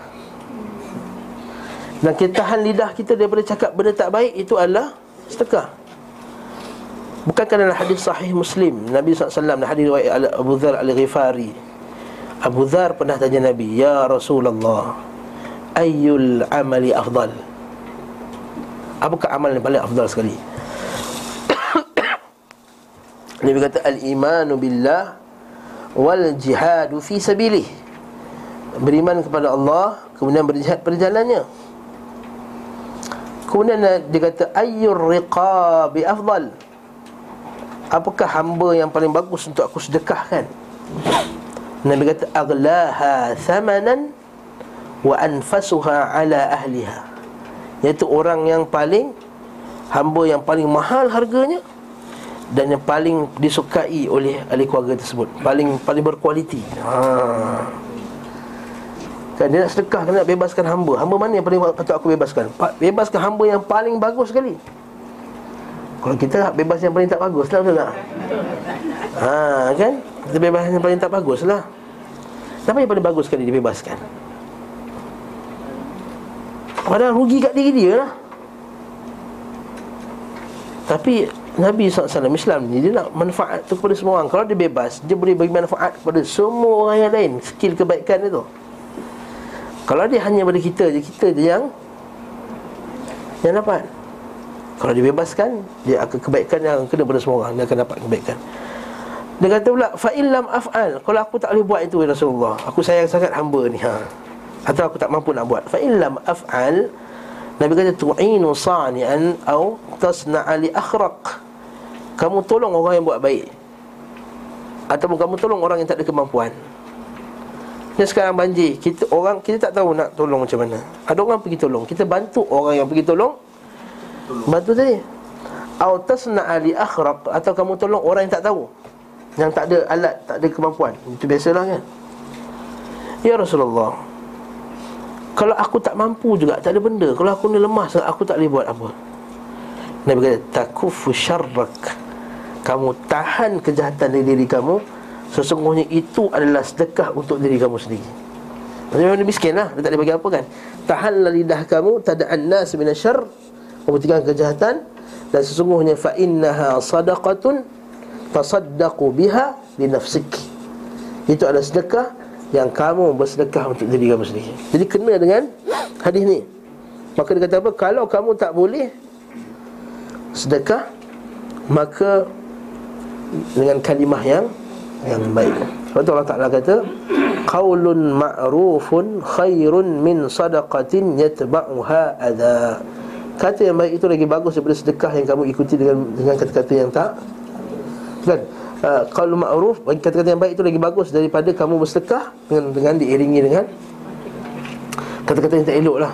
Dan kita tahan lidah kita daripada cakap benda tak baik Itu adalah sedekah. Bukankah dalam hadis sahih Muslim Nabi SAW dalam hadis Abu Dhar Al-Ghifari Abu Dhar pernah tanya Nabi Ya Rasulullah Ayyul amali afdal? Apakah amal yang paling afdal sekali? [COUGHS] Nabi kata Al-imanu billah Wal jihadu fi sabilih. Beriman kepada Allah Kemudian berjihad perjalannya Kemudian dia kata Ayyur riqabi afdal? Apakah hamba yang paling bagus untuk aku sedekahkan Nabi kata Aglaha thamanan Wa anfasuha ala ahliha Iaitu orang yang paling Hamba yang paling mahal harganya Dan yang paling disukai oleh ahli keluarga tersebut Paling paling berkualiti ha. Kan dia nak sedekah, nak bebaskan hamba Hamba mana yang paling patut aku bebaskan? Bebaskan hamba yang paling bagus sekali kalau kita bebas yang paling tak bagus lah betul tak? Ha, kan? Kita bebas yang paling tak bagus lah Siapa yang paling bagus sekali dibebaskan? Padahal rugi kat diri dia lah. Tapi Nabi SAW Islam ni Dia nak manfaat tu kepada semua orang. Kalau dia bebas Dia boleh bagi manfaat kepada semua orang yang lain. Skill kebaikan itu Kalau dia hanya pada kita je Kita je yang Yang dapat. Kalau dibebaskan Dia akan kebaikan yang kena pada semua orang. Dia akan dapat kebaikan Dia kata pula Fa'ilam af'al. Kalau aku tak boleh buat itu ya Rasulullah. Aku sayang sangat hamba ni ha. Atau aku tak mampu nak buat. Fa'ilam af'al Nabi kata Tu'inu sa'ni'an Au tasna'ali akhraq. Kamu tolong orang yang buat baik. Ataupun kamu tolong orang yang tak ada kemampuan. Ni sekarang banjir. Kita orang kita tak tahu nak tolong macam mana. Ada orang pergi tolong. Kita bantu orang yang pergi tolong. Bantu tadi. Au tasna ali akhraq. Atau kamu tolong orang yang tak tahu yang tak ada alat, tak ada kemampuan. Itu biasalah kan. Ya Rasulullah. Kalau aku tak mampu juga, tak ada benda. Kalau aku ni lemah, aku tak boleh buat apa. Nabi kata, takufu syarrak. Kamu tahan kejahatan dari diri kamu. Sesungguhnya itu adalah sedekah untuk diri kamu sendiri. Maksudnya miskin lah, dia tak boleh bagi apa kan. Tahanlah lidah kamu, tada'an nas minasyarr memutihkan kejahatan dan sesungguhnya fa innaha sadaqatun tasaddaqu biha li nafsik. Itu adalah sedekah yang kamu bersedekah untuk diri kamu sendiri. Jadi kena dengan hadis ni. Maka dia kata apa? Kalau kamu tak boleh sedekah maka dengan kalimah yang yang baik. Sebab Allah Ta'ala kata Qawlun ma'rufun khairun min sadaqatin yatba'uha adha. Kata yang baik itu lagi bagus daripada sedekah yang kamu ikuti dengan dengan kata-kata yang tak kan uh, kalau ma'ruf bagi kata-kata yang baik itu lagi bagus daripada kamu bersedekah dengan dengan diiringi dengan kata-kata yang tak elok lah.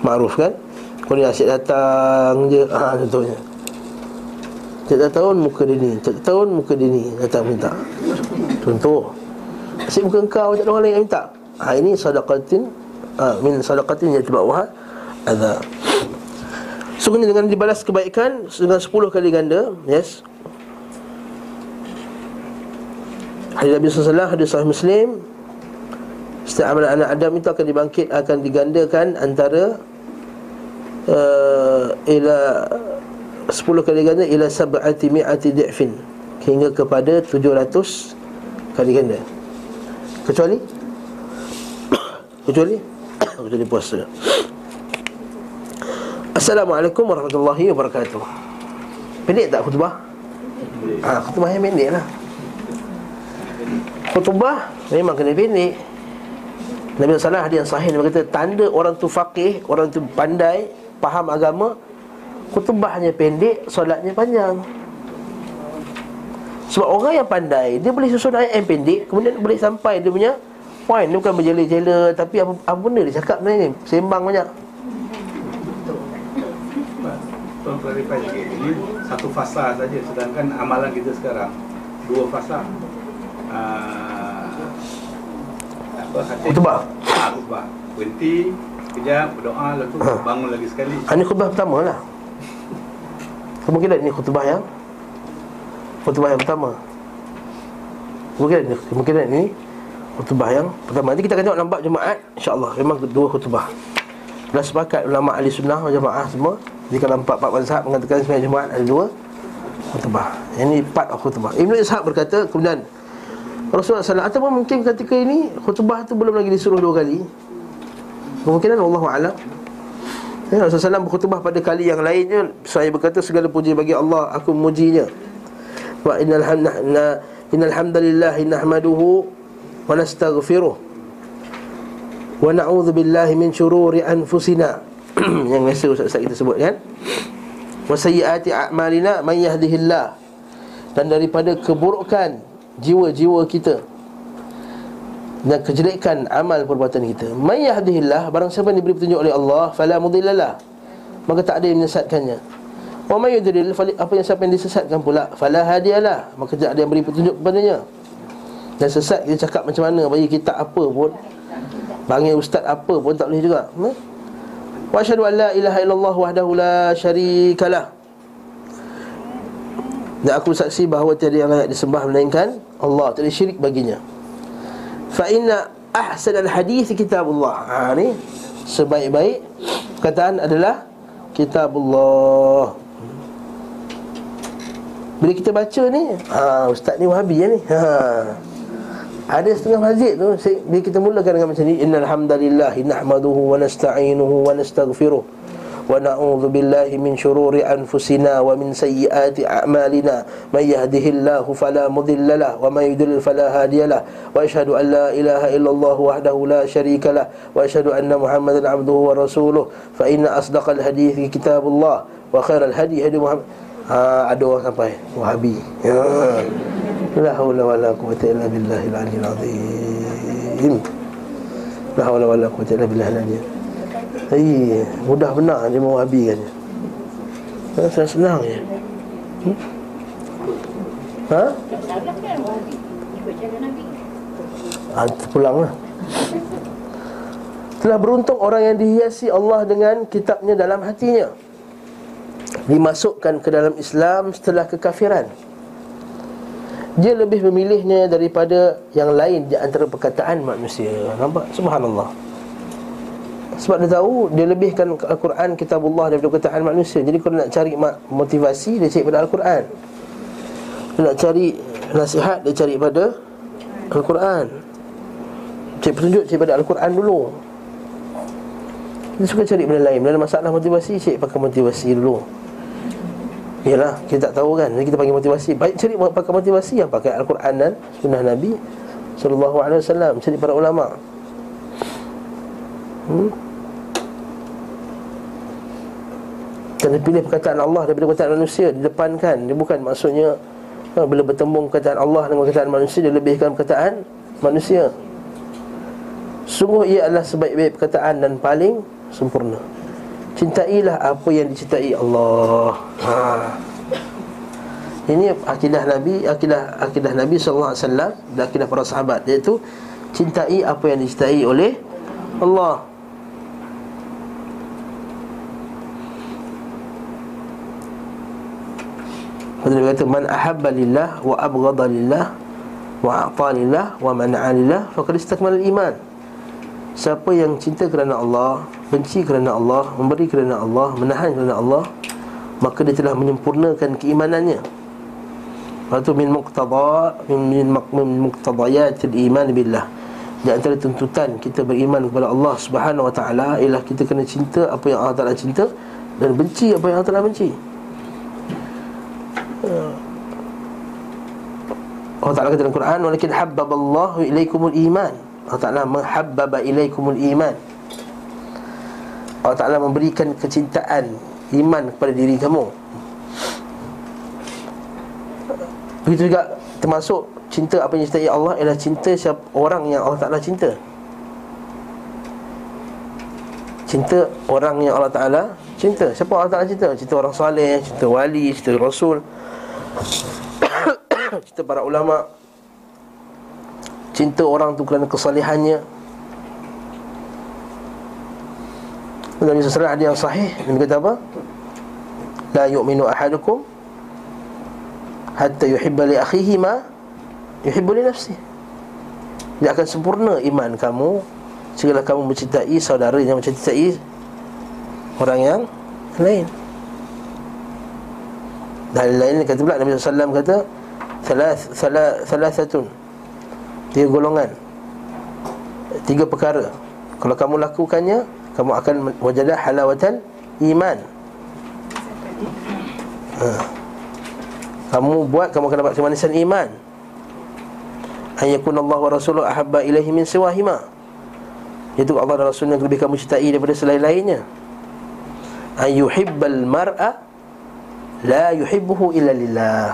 Ma'ruf kan? Kalau ni asyik datang je. Ha, contohnya. Setiap tahun muka dia ni. Setiap tahun muka dia ni. Datang minta. Contoh. Asyik muka engkau Tak ada orang lain yang minta. Ha, Ini sadaqatin ha, Min sadaqatin yang tiba adab Sungguhnya dengan dibalas kebaikan Dengan 10 kali ganda Yes Hadis Nabi SAW Hadis Sahih Muslim. Setiap amalan anak Adam itu akan dibangkit Akan digandakan antara uh, Ila 10 kali ganda Ila sab'ati mi'ati di'fin Hingga kepada 700 Kali ganda. Kecuali [COUGHS] Kecuali [COUGHS] Kecuali puasa. Assalamualaikum warahmatullahi wabarakatuh. Pendek tak khutbah? Ha, khutbah yang pendek lah Khutbah memang kena pendek. Nabi SAW ada yang sahih Dia kata tanda orang tu faqih Orang tu pandai Faham agama Khutbahnya pendek Solatnya panjang. Sebab orang yang pandai Dia boleh susun ayat yang pendek Kemudian boleh sampai dia punya Point. Dia bukan berjela-jela Tapi apa, apa benda dia cakap ni Sembang banyak. Satu fasa saja Sedangkan amalan kita sekarang Dua fasa uh, Apa khatib Khutbah. Ha, Khutbah. Berhenti Kejap berdoa Lepas tu ha. bangun lagi sekali. Ha, Ini khutbah pertama lah. Kemungkinan ini khutbah yang Khutbah yang pertama. Kemungkinan Kemungkinan ini Khutbah yang pertama. Nanti kita akan tengok nampak jemaat InsyaAllah. Memang dua khutbah. Dah sepakat ulama ahli sunnah Jemaah semua. Jika nampak Pak Mazhab Mengatakan sebenarnya jemaat ada dua Khutbah. Ini part of khutbah. Ibn Ishaq berkata Kemudian Rasulullah SAW Ataupun mungkin ketika ini Khutbah tu belum lagi disuruh dua kali. Kemungkinan Allah Alam. Ya, Rasulullah SAW berkhutbah pada kali yang lainnya Saya berkata segala puji bagi Allah Aku memujinya. Wa innal hamdalillah Innal hamdalillah Nahmaduhu Wa nastaghfiruh Wa na'udhu billahi min syururi anfusina. [CLEARS THROAT] Yang biasa Ustaz-Ustaz kita sebut kan Wa sayyiati a'malina Man yahdihillah. Dan daripada keburukan Jiwa-jiwa kita dan kejelekan amal perbuatan kita. May yahdihillah barang siapa yang diberi petunjuk oleh Allah fala mudhillalah. Maka tak ada yang menyesatkannya. Wa may yudlil apa yang siapa yang disesatkan pula fala hadiyalah. Maka tak ada yang beri petunjuk kepadanya. Dan sesat kita cakap macam mana bagi kita apa pun Panggil ustaz apa pun tak boleh juga ha? Wa asyhadu an la ilaha illallah wahdahu la syarikalah Dan aku saksi bahawa tiada yang layak disembah melainkan Allah Tak ada syirik baginya. Fa inna ahsan al hadis kitabullah. Ha ni sebaik-baik perkataan adalah kitabullah. Bila kita baca ni ha ustaz ni wahabi ya ni. Ha. Ada setengah masjid tu bila kita mulakan dengan macam ni innal hamdalillah nahmaduhu wa nasta'inuhu wa nastaghfiruh ونعوذ بالله من شرور أنفسنا ومن سيئات أعمالنا. من يهده الله فلا مضل له ومن يضلل فلا هادي له. وأشهد أن لا إله إلا الله وحده لا شريك له. وأشهد أن محمدا عبده ورسوله. فإن أصدق الحديث كتاب الله وخير الهدي هدي محمد. ha, ada orang sampai Wahabi. Ya. La haula wala quwata illa billahil aliyyil azim. La haula wala quwata illa billahil Hei, mudah benar dia mau habiskan dia. Senang senang je. Hmm? Ha? Ha, pulang lah. Telah beruntung orang yang dihiasi Allah dengan kitabnya dalam hatinya Dimasukkan ke dalam Islam setelah kekafiran Dia lebih memilihnya daripada yang lain di antara perkataan manusia Nampak? Subhanallah sebab dia tahu dia lebihkan Al-Quran kitabullah daripada perkataan manusia. Jadi kalau nak cari motivasi dia cari pada Al-Quran. Dia nak cari nasihat dia cari pada Al-Quran. Cari petunjuk cari pada Al-Quran dulu. Dia suka cari benda lain. Bila ada masalah motivasi cari pakai motivasi dulu. Yalah, kita tak tahu kan. Jadi kita panggil motivasi. Baik cari pakai motivasi yang pakai Al-Quran dan sunnah Nabi sallallahu alaihi wasallam, cari para ulama. Hmm? Dia pilih perkataan Allah daripada perkataan manusia Didepankan Dia bukan maksudnya ha, Bila bertembung perkataan Allah dengan perkataan manusia Dia lebihkan perkataan manusia. Sungguh ia adalah sebaik-baik perkataan dan paling sempurna. Cintailah apa yang dicintai Allah. Ha. Ini akidah Nabi Akidah akidah Nabi SAW Dan akidah para sahabat Iaitu Cintai apa yang dicintai oleh Allah Dia kata man ahabba lillah wa abghadha lillah wa a'ta lillah wa man'a lillah faqad istakmal iman. Siapa yang cinta kerana Allah, benci kerana Allah, memberi kerana Allah, menahan kerana Allah, maka dia telah menyempurnakan keimanannya. Itu min muqtada min min muqtadayat iman billah. Di antara tuntutan kita beriman kepada Allah Subhanahu wa taala ialah kita kena cinta apa yang Allah Taala cinta dan benci apa yang Allah Taala benci. Allah Ta'ala kata dalam Quran Walakin habbaballahu ilaikumul iman. Allah Ta'ala menghabbaba ilaikumul iman. Allah Ta'ala memberikan kecintaan Iman kepada diri kamu. Begitu juga termasuk Cinta apa yang cintai Allah Ialah cinta siapa orang yang Allah Ta'ala cinta. Cinta orang yang Allah Ta'ala cinta. Siapa Allah Ta'ala cinta? Cinta orang saleh, cinta wali, cinta rasul [COUGHS] Cinta para ulama Cinta orang tu kerana kesalehannya. Nabi SAW ada yang sahih. Nabi kata apa? La yu'minu ahadukum Hatta yuhibba li akhihi ma yuhibbu li nafsi. Dia akan sempurna iman kamu Jikalau kamu mencintai saudara yang mencintai Orang yang lain Dan lain kata pula Nabi SAW kata Thalath, thalath, Thalathatun Tiga golongan. Tiga perkara. Kalau kamu lakukannya Kamu akan wajadah halawatan iman. Ha. Kamu buat Kamu akan dapat kemanisan iman. Ayyakun Allah wa Rasuluh ahabba ilahi min siwahima. Itu Allah dan Rasulnya lebih kamu cintai daripada selain-lainnya. Ayyuhibbal mar'a La yuhibbuhu illa lillah.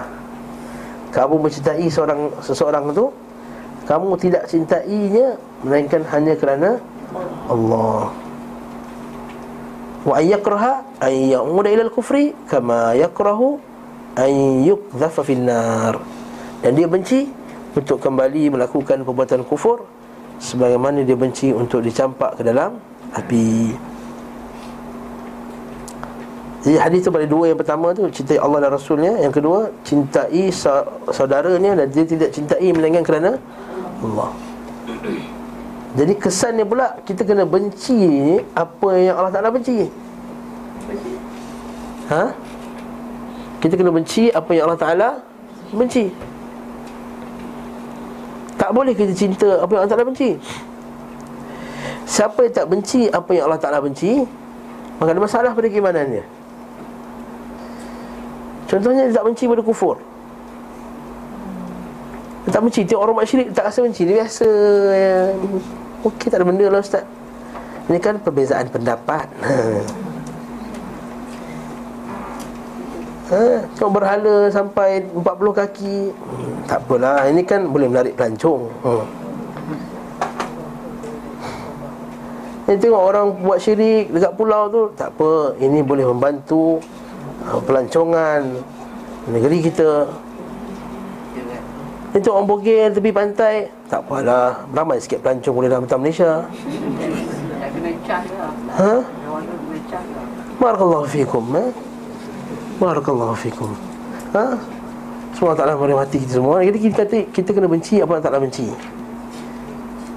Kamu mencintai seorang seseorang itu Kamu tidak cintainya Melainkan hanya kerana Allah. Wa ayyakraha Ayya'uda ilal kufri Kama yakrahu Ayyukzafa finnar Dan dia benci untuk kembali melakukan perbuatan kufur sebagaimana dia benci untuk dicampak ke dalam api. Jadi hadis tu pada dua yang pertama tu cintai Allah dan Rasulnya, yang kedua cintai saudaranya dan dia tidak cintai melainkan kerana Allah. Jadi kesannya pula kita kena benci apa yang Allah Taala benci. Ha? Kita kena benci apa yang Allah Taala benci. Tak boleh kita cinta apa yang Allah Ta'ala benci Siapa yang tak benci apa yang Allah Ta'ala benci Maka ada masalah pada keimanannya Contohnya dia tak benci pada kufur. Dia tak benci Tengok orang buat syirik tak rasa benci Dia biasa Okey tak ada benda lah Ustaz. Ini kan perbezaan pendapat. [LAUGHS] Ha, Tengok berhala sampai 40 kaki. Hmm, Tak apalah Ini kan boleh menarik pelancong. Hmm. Ini tengok orang buat syirik dekat pulau tu Tak apa Ini boleh membantu Pelancongan Negeri kita tengok orang bogel tepi pantai Tak apalah Ramai sikit pelancong boleh dalam Malaysia Ha? Barakallahu fikum eh? Barakallahu fikum. Ha? Semua taklah merahmati kita semua. Jadi kita kata kita kena benci apa yang taklah benci.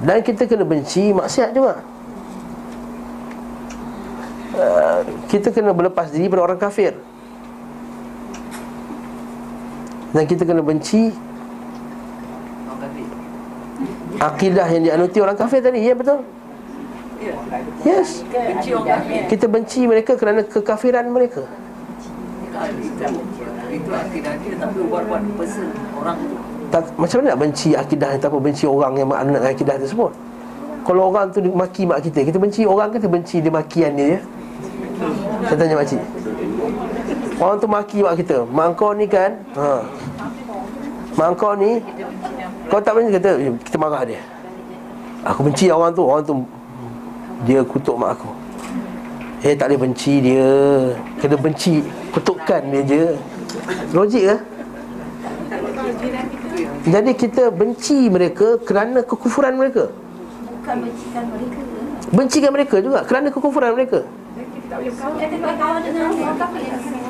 Dan kita kena benci maksiat juga. Uh, kita kena berlepas diri pada orang kafir. Dan kita kena benci Akidah yang dianuti orang kafir tadi Ya betul? Yes. Kita benci mereka kerana kekafiran mereka. Tak, macam mana nak benci akidah ni tanpa benci orang yang menganut akidah tersebut. Kalau orang tu maki mak kita kita benci orang kita benci dia makian dia ya? saya tanya makcik orang tu maki mak kita. Mak kau ni kan ha. mak kau ni kau tak benci kata kita marah dia. Aku benci orang tu. Orang tu dia kutuk mak aku. Eh tak boleh benci dia. Kena benci Kutukan dia je. Logik ke? Jadi kita benci mereka Kerana kekufuran mereka. Bukan bencikan mereka Bencikan mereka juga Kerana kekufuran mereka. Kita boleh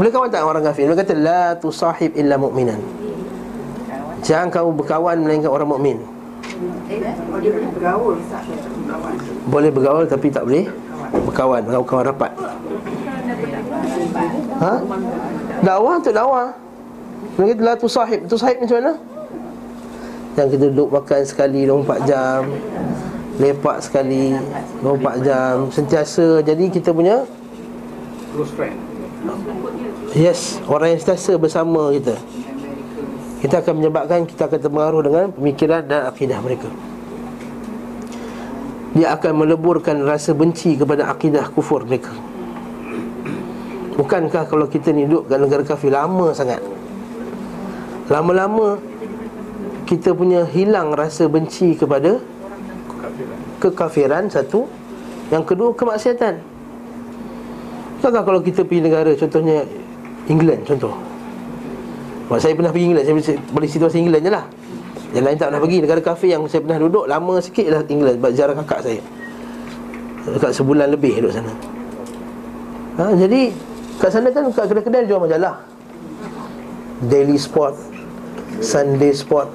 Boleh kawan tak orang kafir? Dia kata La tusahib illa mu'minan. Jangan kamu berkawan Melainkan orang mukmin. boleh bergaul tapi tak boleh berkawan. Kawan rapat. Ha? Dakwah tu dakwah. Lagi tu lah tu sahib tu sahib macam mana? Yang kita duduk makan sekali 24 jam lepak sekali 24 jam sentiasa. Jadi kita punya close friend. Yes orang yang sentiasa bersama kita. Kita akan menyebabkan kita akan terpengaruh dengan pemikiran dan akidah mereka. Dia akan meleburkan rasa benci kepada akidah kufur mereka. Bukankah kalau kita ni duduk kat negara kafir lama sangat? Lama-lama kita punya hilang rasa benci kepada kekafiran satu yang kedua kemaksiatan. Bukankah kalau kita pergi negara contohnya England contoh. Mak saya pernah pergi England Saya boleh situasi England je lah. Yang lain tak pernah pergi Negara kafe yang saya pernah duduk Lama sikit lah England Sebab jarang kakak saya. Dekat sebulan lebih duduk sana. Ha, Jadi Kat sana kan kat kedai-kedai jual majalah. Daily Sport Sunday Sport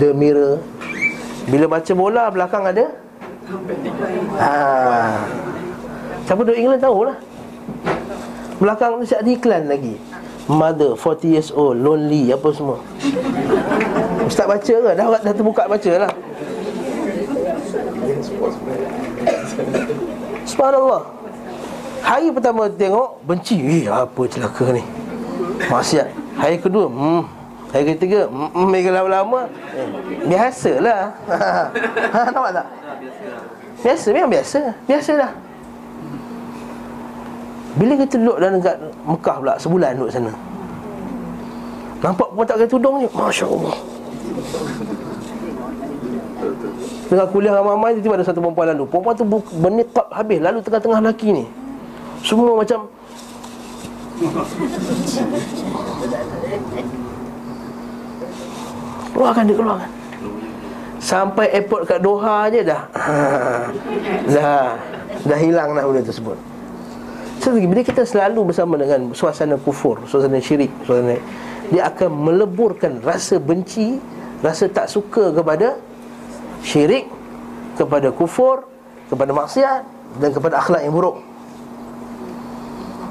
The Mirror. Bila baca bola belakang ada ha. Siapa duduk England tahulah. Belakang tu ada iklan lagi. Mother 40 years old Lonely Apa semua. Ustaz baca ke? Dah, dah terbuka baca lah. Subhanallah. Hari pertama tengok Benci. Eh apa celaka ni? Maksiat. Hari kedua hmm. Hari ketiga hmm, hmm, Mega lama-lama. Eh, Biasalah. [LAUGHS] Ha, Nampak tak? Biasa memang biasa. Biasa dah. Bila kita duduk dalam dekat Mekah pula Sebulan duduk sana. Nampak pun tak kena tudung je. Masya Allah Tengah kuliah ramai-ramai Tiba-tiba ada satu perempuan lalu. Perempuan tu bernitab habis. Lalu tengah-tengah lelaki ni. Semua macam Keluarkan dia keluarkan Sampai airport kat Doha je dah [LAUGHS] Dah Dah hilang dah benda tersebut So, bila kita selalu bersama dengan suasana kufur, suasana syirik, suasana dia akan meleburkan rasa benci, rasa tak suka kepada syirik, kepada kufur, kepada maksiat dan kepada akhlak yang buruk.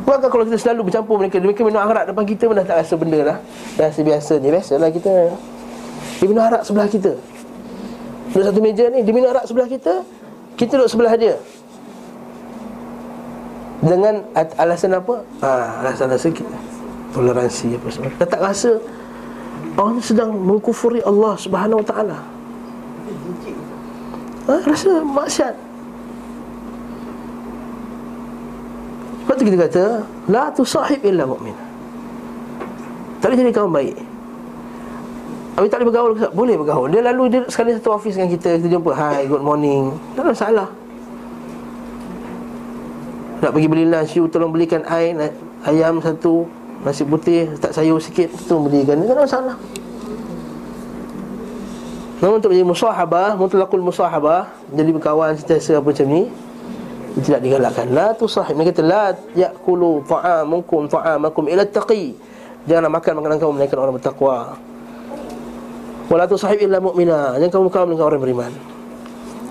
Maka kalau kita selalu bercampur mereka, mereka minum arak depan kita pun dah tak rasa benda lah. Dah rasa biasa ni, biasalah kita. Dia minum arak sebelah kita. Duduk satu meja ni, dia minum arak sebelah kita, kita duduk sebelah dia. Dengan alasan apa? Ha, alasan-alasan kita toleransi apa semua. Dah tak rasa orang sedang mengkufuri Allah Subhanahu Wa Taala. Ha, rasa maksiat. Lepas tu kita kata La tu sahib illa mu'min Tak boleh jadi kawan baik Habis tak boleh bergaul ke? Boleh bergaul. Dia lalu dia sekali satu office dengan kita Kita jumpa Hi, good morning. Tak ada masalah. Nak pergi beli lunch You tolong belikan air Ayam satu Nasi putih Tak sayur sikit Tu belikan. Tak ada masalah. Namun untuk menjadi musahabah Mutlakul musahabah Jadi berkawan sentiasa apa macam ni Tidak digalakkan. La tu sahib Mereka kata La yakulu ta'amukum ta'amakum ila taqi. Janganlah makan makanan kamu Melainkan orang bertakwa Wala tu sahib illa mu'mina. Jangan kamu kawan dengan orang beriman.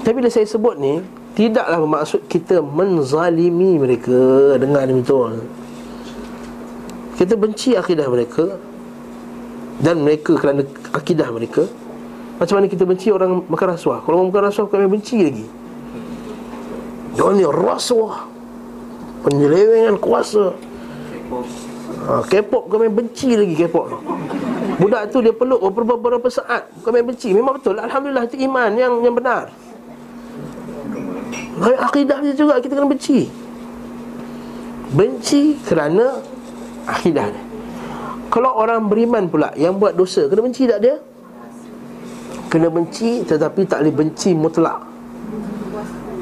Tapi bila saya sebut ni Tidaklah bermaksud kita menzalimi mereka. Dengan betul. Kita benci akidah mereka Dan mereka kerana akidah mereka. Macam mana kita benci orang makan rasuah? Kalau orang makan rasuah kami benci lagi. Dia ni rasuah. Penyelewengan kuasa. Ha, K-pop kami benci lagi K-pop Budak tu dia peluk beberapa, beberapa saat Kami benci. Memang betul. Alhamdulillah itu iman yang yang benar. Baik akidah dia juga. Kita kena benci. Benci kerana akidah dia. Kalau orang beriman pula yang buat dosa Kena benci tak dia? Kena benci tetapi tak boleh benci mutlak.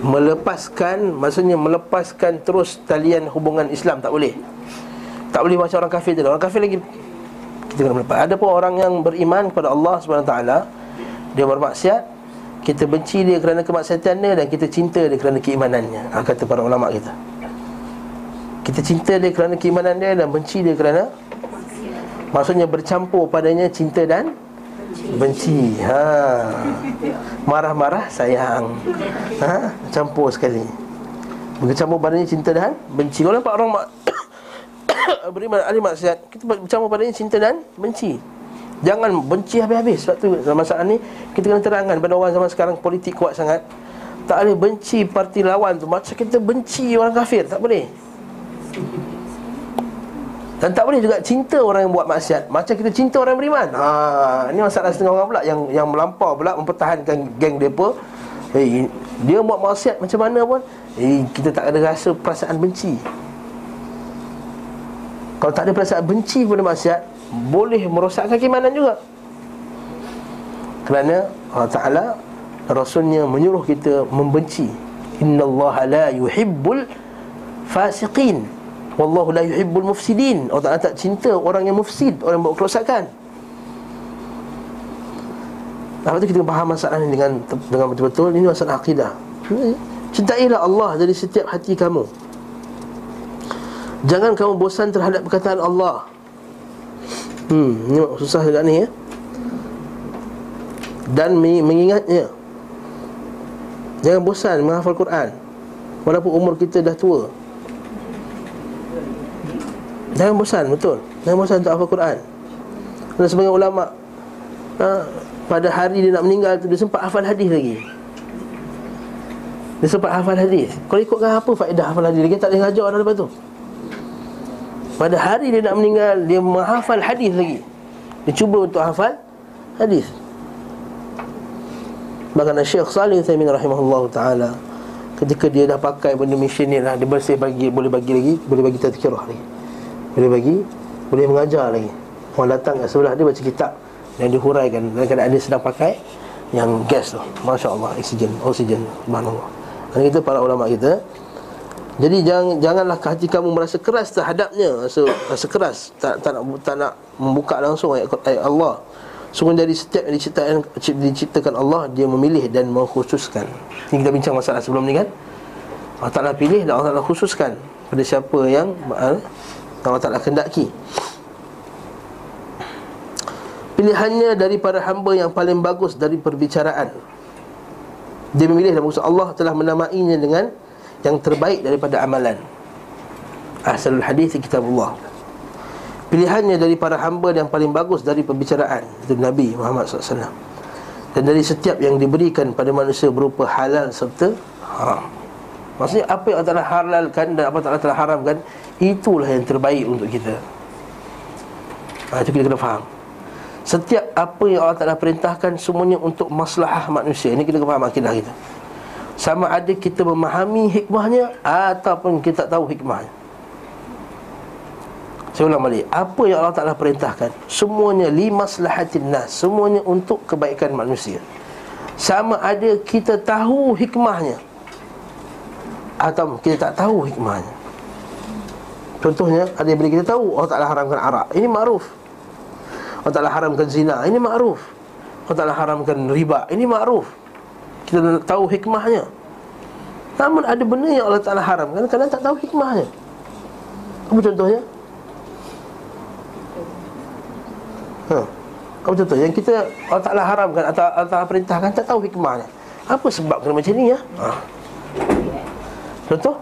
Melepaskan Maksudnya melepaskan terus talian hubungan Islam Tak boleh. Tak boleh macam orang kafir tadi Orang kafir lagi Kita kena melepas Ada pun orang yang beriman kepada Allah SWT Dia bermaksiat kita benci dia kerana kemaksiatan dia dan kita cinta dia kerana keimanannya. Ha, kata para ulama kita. Kita cinta dia kerana keimanan dia dan benci dia kerana maksudnya bercampur padanya cinta dan benci. Ha. Marah-marah sayang. Ha campur sekali. Bercampur padanya cinta dan benci. Kalau nampak orang mak [COUGHS] [COUGHS] beriman ahli maksiat. Kita bercampur padanya cinta dan benci. Jangan benci habis-habis. Sebab tu dalam masalah ni Kita kena terangkan pada orang zaman sekarang Politik kuat sangat. Tak boleh benci parti lawan tu. Macam kita benci orang kafir. Tak boleh. Dan tak boleh juga cinta orang yang buat maksiat. Macam kita cinta orang yang beriman. Ha, Ini masalah setengah orang pula Yang yang melampau pula Mempertahankan geng mereka. Hey, Dia buat maksiat macam mana pun hey, Kita tak ada rasa perasaan benci Kalau tak ada perasaan benci pada maksiat boleh merosakkan keimanan juga. Kerana Allah Ta'ala Rasulnya menyuruh kita membenci. Inna Allah la yuhibbul fasiqin. Wallahu la yuhibbul mufsidin. Allah Ta'ala tak cinta orang yang mufsid Orang yang buat kerosakan. Lepas tu kita faham masalah ini dengan dengan betul-betul. Ini masalah akidah. Cintailah Allah dari setiap hati kamu Jangan kamu bosan terhadap perkataan Allah Hmm, ni susah juga ni ya. Dan mengingatnya. Jangan bosan menghafal Quran. Walaupun umur kita dah tua. Jangan bosan, betul. Jangan bosan untuk hafal Quran. Dan sebagian ulama ha, pada hari dia nak meninggal tu dia sempat hafal hadis lagi. Dia sempat hafal hadis. Kalau ikutkan apa faedah hafal hadis? Dia tak boleh ngajar dah lepas tu. Pada hari dia nak meninggal Dia menghafal hadis lagi. Dia cuba untuk hafal hadis. Bahkan Syekh Salih Thaymin rahimahullah ta'ala Ketika dia dah pakai benda mesin ni lah Dia bersih bagi, boleh bagi lagi Boleh bagi tazkirah lagi. Boleh bagi, boleh mengajar lagi. Orang datang kat sebelah dia baca kitab Yang dihuraikan Dan kadang dia sedang pakai Yang gas tu. Masya Allah, oksigen Oksigen, subhanallah. Dan kita para ulama kita jadi jangan janganlah hati kamu merasa keras terhadapnya, rasa rasa keras, tak tak nak tak nak membuka langsung ayat, ayat Allah. Sungguh dari setiap yang diciptakan, diciptakan Allah Dia memilih dan mengkhususkan. Ini kita bincang masalah sebelum ni kan? Allah Ta'ala pilih dan Allah Ta'ala khususkan Pada siapa yang Allah Ta'ala kendaki Pilihannya dari para hamba yang paling bagus dari perbicaraan. Dia memilih dan maksud Allah telah menamainya dengan yang terbaik daripada amalan. Ahsanul hadis kitabullah. Pilihannya dari para hamba yang paling bagus dari pembicaraan Itu Nabi Muhammad SAW Dan dari setiap yang diberikan pada manusia berupa halal serta haram. Maksudnya apa yang Allah halalkan dan apa yang Allah haramkan Itulah yang terbaik untuk kita. Ha, Itu kita kena faham. Setiap apa yang Allah Ta'ala perintahkan Semuanya untuk maslahah manusia. Ini kita kena faham akidah kita sama ada kita memahami hikmahnya Ataupun kita tak tahu hikmahnya. Saya ulang balik. Apa yang Allah Ta'ala perintahkan? Semuanya lima selahatin nas. Semuanya untuk kebaikan manusia. Sama ada kita tahu hikmahnya. Atau kita tak tahu hikmahnya. Contohnya Ada yang bila kita tahu Allah Ta'ala haramkan arak. Ini ma'ruf. Allah Ta'ala haramkan zina. Ini ma'ruf. Allah Ta'ala haramkan riba. Ini ma'ruf kita nak tahu hikmahnya Namun ada benda yang Allah Ta'ala haramkan Kadang tak tahu hikmahnya Apa contohnya? Ha. Apa contoh? Yang kita Allah Ta'ala haramkan Atau Allah Ta'ala perintahkan Tak tahu hikmahnya Apa sebab kena macam ni ya? Ha. Contoh?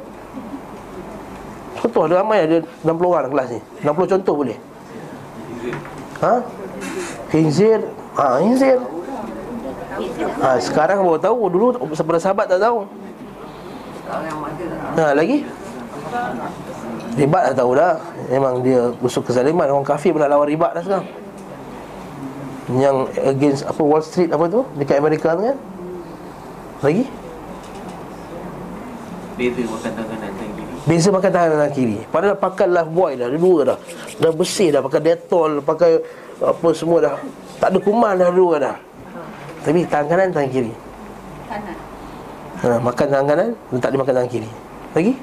Contoh ada ramai ada 60 orang kelas ni 60 contoh boleh Ha? Hinzir Ha, hinzir ha, Sekarang baru tahu. Dulu sepada sahabat tak tahu? Ha, lagi? Ribat dah tahu dah. Memang dia busuk kezaliman. Orang kafir pun nak lawan ribat dah sekarang. Yang against apa Wall Street apa tu? Dekat Amerika tu kan? Lagi? Beza makan tangan dan tangan kiri. Beza makan tangan dan kiri. Padahal pakai life boy dah. Ada dua dah. Dah bersih dah. Pakai detol Pakai apa semua dah. Tak ada kuman dah dua dah tapi tangan kanan, tangan kiri? Kanan. Ha, Makan tangan kanan, tak dia makan tangan kiri. Lagi?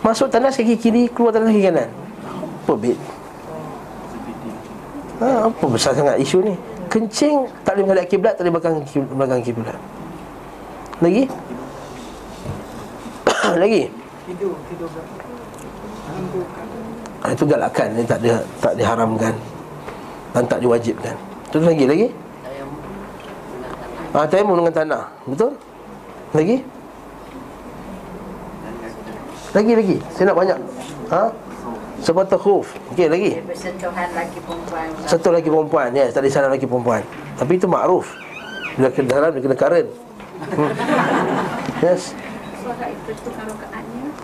Masuk tandas kaki kiri, keluar tandas kaki kanan. Apa bit? Ha, apa besar sangat isu ni? Kencing, tak boleh menghadap kiblat Tak boleh belakang, belakang kiblat. Lagi? [COUGHS] Lagi? Tidur, tidur ha, Itu galakan Ini tak, di, tak diharamkan. Dan tak diwajibkan. Terus lagi, lagi? Ah, tayamum dengan tanah. Betul? Lagi? Lagi lagi. Saya nak banyak. Ha? Sepatu khuf. Okey, lagi. Bersentuhan lagi perempuan. Satu lagi perempuan. Ya, yes, tadi sana lagi perempuan. Tapi itu makruf. Bila kena dalam dia kena karen. Hmm. Yes.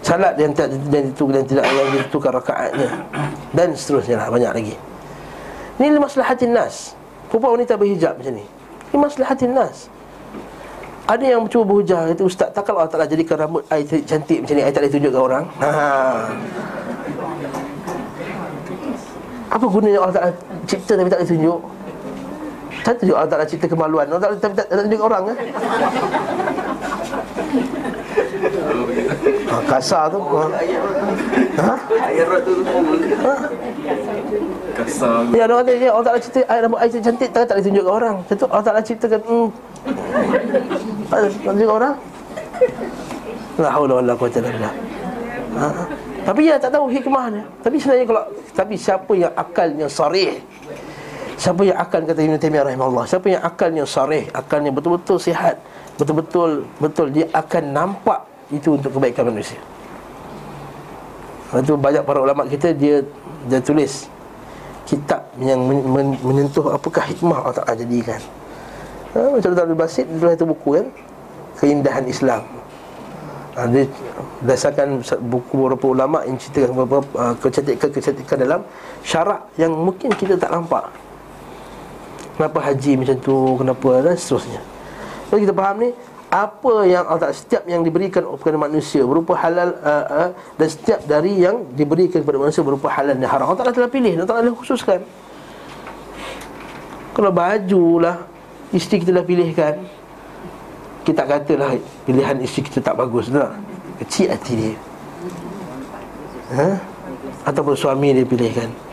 Salat yang tak dan itu dan tidak yang ditukar rakaatnya dan seterusnya lah banyak lagi. Ini maslahatin nas. Perempuan wanita berhijab macam ni. Ini maslahatin nas. Ada yang cuba berhujah Kata ustaz tak kalau Allah Ta'ala jadikan rambut air cantik macam ni? Air tak boleh tunjuk ke orang. Ha. Apa gunanya Allah Ta'ala cipta tapi tak boleh tunjuk? Tak tunjuk Allah Ta'ala cipta kemaluan? Allah Ta'ala tapi tak, tunjuk orang kan ha, Kasar tu ha. Ha? Ha? Kasar Ya orang kata ya, Allah Ta'ala cipta air rambut air cantik Tak tak boleh tunjuk ke orang Tentu Allah Ta'ala ciptakan hmm. Tak tunjuk ke orang La haula wa la quwata illa billah. Ha? Tapi dia tak tahu hikmahnya Tapi sebenarnya kalau Tapi siapa yang akalnya sarih Siapa yang akal kata Ibn Taymiyah rahimahullah Siapa yang akalnya sarih Akalnya betul-betul sihat Betul-betul Betul Dia akan nampak Itu untuk kebaikan manusia. Itu banyak para ulama kita Dia Dia tulis Kitab yang men, men, menyentuh Apakah hikmah Allah Ta'ala jadikan. Ha, Macam Tuan Abdul Basit Dia tulis satu buku kan? Keindahan Islam. Ha, Dia Berdasarkan buku beberapa ulama Yang ceritakan beberapa uh, Kecantikan-kecantikan dalam Syarak yang mungkin kita tak nampak Kenapa haji macam tu Kenapa dan seterusnya Jadi kita faham ni apa yang Allah Setiap yang diberikan kepada manusia Berupa halal uh, uh, Dan setiap dari yang diberikan kepada manusia Berupa halal dan haram Allah Ta'ala telah pilih Allah Ta'ala khususkan Kalau baju lah Isteri kita dah pilihkan Kita katalah Pilihan isteri kita tak bagus tak? Kecil hati dia ha? Ataupun suami dia pilihkan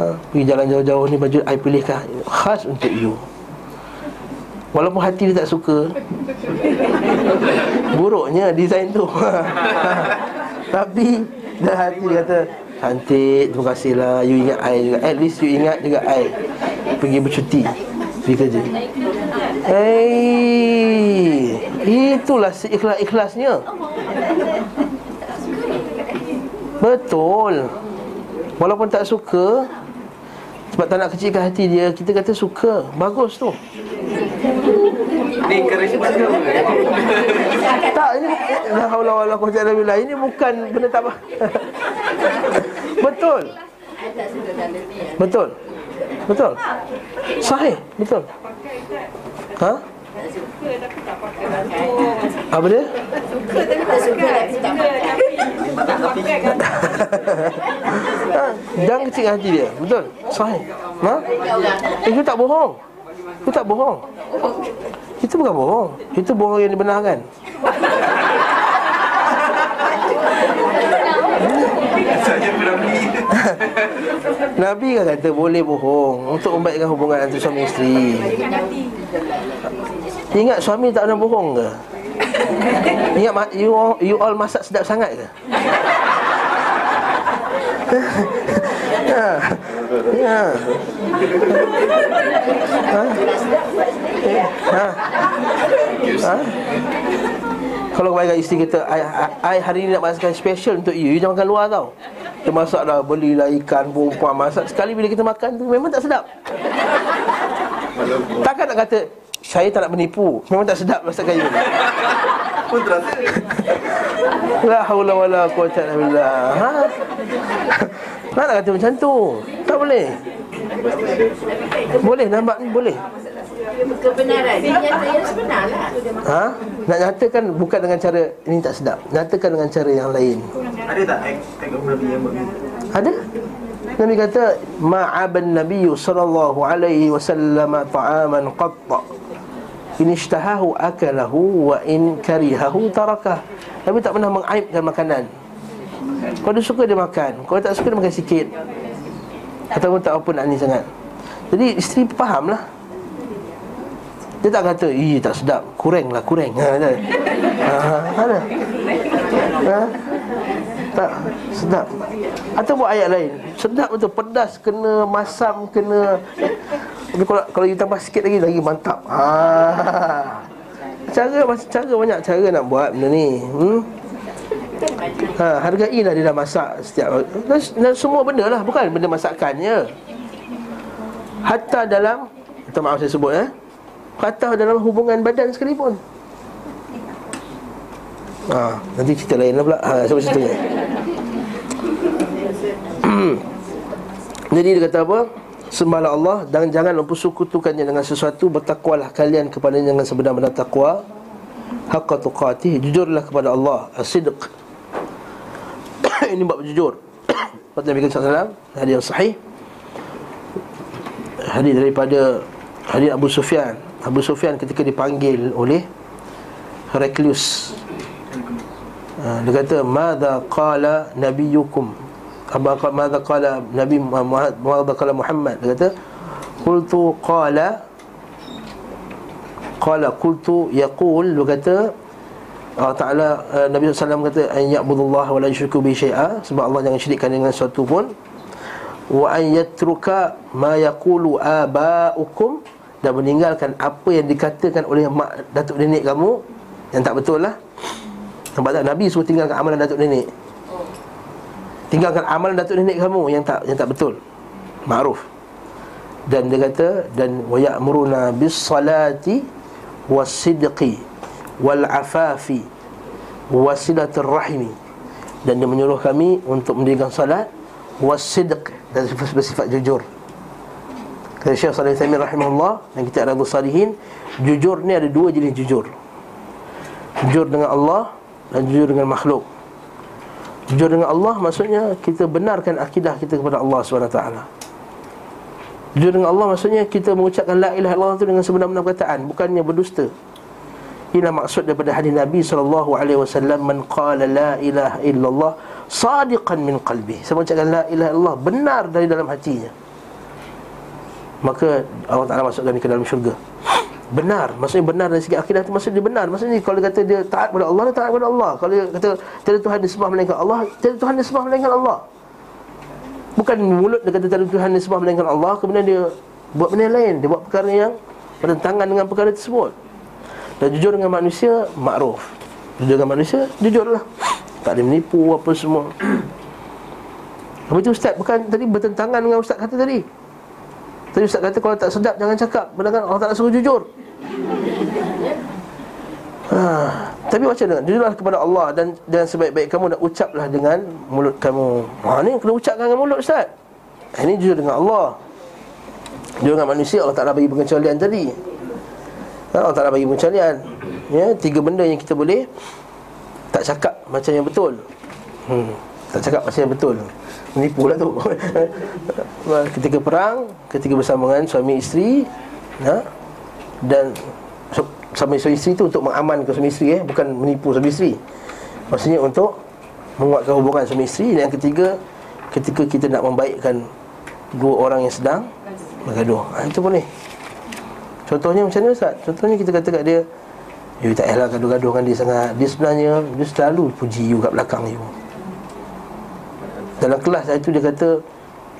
ha? Pergi jalan jauh-jauh ni Baju I pilihkan. Khas untuk you. Walaupun hati dia tak suka. Buruknya design tu. [LAUGHS] Tapi Dah hati dia kata Cantik, terima kasih lah. You ingat I juga. At least you ingat juga I Pergi bercuti Pergi kerja. Hei Itulah seikhlas-ikhlasnya Betul. Walaupun tak suka Sebab tak nak kecilkan hati dia Kita kata suka. Bagus tu. Encouragement ke? [LAUGHS] Tak ini La haula wala quwwata illa billah Ini bukan benda tak apa. [LAUGHS] Betul. Betul. Betul. Sahih. Betul. Ha? Apa dia? ha? [LAUGHS] Jangan kecil hati dia. Betul? Sahih. Ha? Eh, itu tak bohong. Itu tak bohong. Itu bukan bohong. Itu bohong yang dibenarkan. [LAUGHS] Nabi kan kata boleh bohong. Untuk membaikkan hubungan antara suami isteri Ingat suami tak pernah bohong ke? Ingat you all, you all masak sedap sangat ke? ya. Ha? Ha? Ha? Kalau kebaikan isteri kita I, I, I hari ni nak masakkan special untuk you You jangan makan luar tau Kita masak dah Belilah ikan Perempuan masak Sekali bila kita makan tu Memang tak sedap Takkan nak kata Saya tak nak menipu. Memang tak sedap masakan you ni. Pun terasa. La haula wala quwata illa billah. Ha? Nak kata macam tu? Tak boleh. Boleh nampak ni boleh. Kebenaran. Dia yang sebenar lah. Ha? Nak nyatakan bukan dengan cara Ini tak sedap. Nyatakan dengan cara yang lain. Ada tak tengok Nabi yang? Ada. Nabi kata Ma'aban Nabi sallallahu alaihi wasallam ta'aman qatta In ishtahahu akalahu wa in karihahu tarakah. Nabi tak pernah mengaibkan makanan. Kalau dia suka dia makan Kalau tak suka dia makan sikit. Ataupun tak apa nak ni sangat. Jadi isteri faham lah Dia tak kata Ih tak sedap. Kurang lah kurang. Ha, ada. Ha, ha, ada. Ha? Tak sedap. Atau buat ayat lain. Sedap betul Pedas kena Masam kena Tapi kalau, kalau you tambah sikit lagi Lagi mantap. Ha. Cara cara banyak cara nak buat benda ni hmm? ha, Hargailah dia dah masak setiap dan, dan semua benda lah Bukan benda masakannya Hatta dalam Minta maaf saya sebut eh. Hatta dalam hubungan badan sekalipun. Ha, nanti cerita lain lah pula. Ha, Siapa cerita ni Jadi dia kata apa Sembahlah Allah Dan jangan mempersekutukannya dengan sesuatu. Bertakwalah kalian kepada dengan sebenar-benar takwa. Haqqa tuqatih Jujurlah kepada Allah. As-sidq. [COUGHS] Ini bab jujur. [COUGHS] Kata Nabi SAW Hadis yang sahih. Hadis daripada Hadis Abu Sufyan. Abu Sufyan ketika dipanggil oleh Heraklius. Ha, dia kata madza qala nabiyukum apa madza qala nabi madza qala Muhammad. Dia kata qultu qala qala qultu yaqul. Dia kata Allah Ta'ala uh, Nabi SAW kata An ya'budullah wa la yushriku bi syai'a Sebab Allah jangan syirikkan dengan sesuatu pun. Wa an yatruka ma yaqulu aba'ukum. Dan meninggalkan apa yang dikatakan oleh mak datuk nenek kamu. Yang tak betul lah. Sebab tak? Nabi suruh tinggalkan amalan datuk nenek Tinggalkan amalan datuk nenek kamu yang tak yang tak betul. Ma'ruf. Dan dia kata Dan wa ya'muruna bis salati was sidqi wal afafi wasilatul rahimi dan dia menyuruh kami untuk mendirikan salat wasidq dan bersifat jujur. Kata Syekh Salih Thamir rahimahullah dan kita ada salihin jujur ni ada dua jenis jujur. Jujur dengan Allah dan jujur dengan makhluk jujur dengan Allah maksudnya kita benarkan akidah kita kepada Allah SWT jujur dengan Allah maksudnya kita mengucapkan la ilaha illallah itu dengan sebenar-benar perkataan bukannya berdusta Inilah maksud daripada hadis Nabi sallallahu alaihi wasallam man qala la ilaha illallah sadiqan min qalbi. Siapa ucapkan la ilaha illallah benar dari dalam hatinya. Maka Allah Taala masukkan dia ke dalam syurga. Benar, maksudnya benar dari segi akidah itu maksudnya dia benar. Maksudnya kalau dia kata dia taat kepada Allah, dia taat kepada Allah. Kalau dia kata tiada Tuhan disembah melainkan Allah, tiada Tuhan disembah melainkan Allah. Bukan mulut dia kata tiada Tuhan disembah melainkan Allah, kemudian dia buat benda lain, dia buat perkara yang bertentangan dengan perkara tersebut. Dan jujur dengan manusia Makruf Jujur dengan manusia Jujurlah. Tak ada menipu apa semua. Apa itu Ustaz? Bukan tadi bertentangan dengan Ustaz kata tadi? Tadi Ustaz kata Kalau tak sedap jangan cakap. Sedangkan Allah tak suruh jujur ha, Tapi macam mana? Jujurlah kepada Allah Dan dan sebaik-baik kamu Nak ucaplah dengan Mulut kamu. Ha ni kena ucapkan dengan mulut Ustaz. Ini jujur dengan Allah. Jujur dengan manusia Allah tak nak bagi pengecualian tadi. Ha, Allah Ta'ala bagi pencarian ya, Tiga benda yang kita boleh Tak cakap macam yang betul. Hmm, Tak cakap macam yang betul. Menipu lah tu. [LAUGHS] Ketika perang Ketika bersama dengan suami isteri ya, Dan Suami isteri tu untuk mengamankan suami isteri eh, Bukan menipu suami isteri. Maksudnya untuk Menguatkan hubungan suami isteri. Dan yang ketiga Ketika kita nak membaikkan Dua orang yang sedang Bergaduh. Ha, Itu boleh. Contohnya macam mana Ustaz? Contohnya kita kata kat dia You tak payahlah gaduh-gaduh dengan dia sangat. Dia sebenarnya Dia selalu puji you kat belakang you. Dalam kelas itu dia kata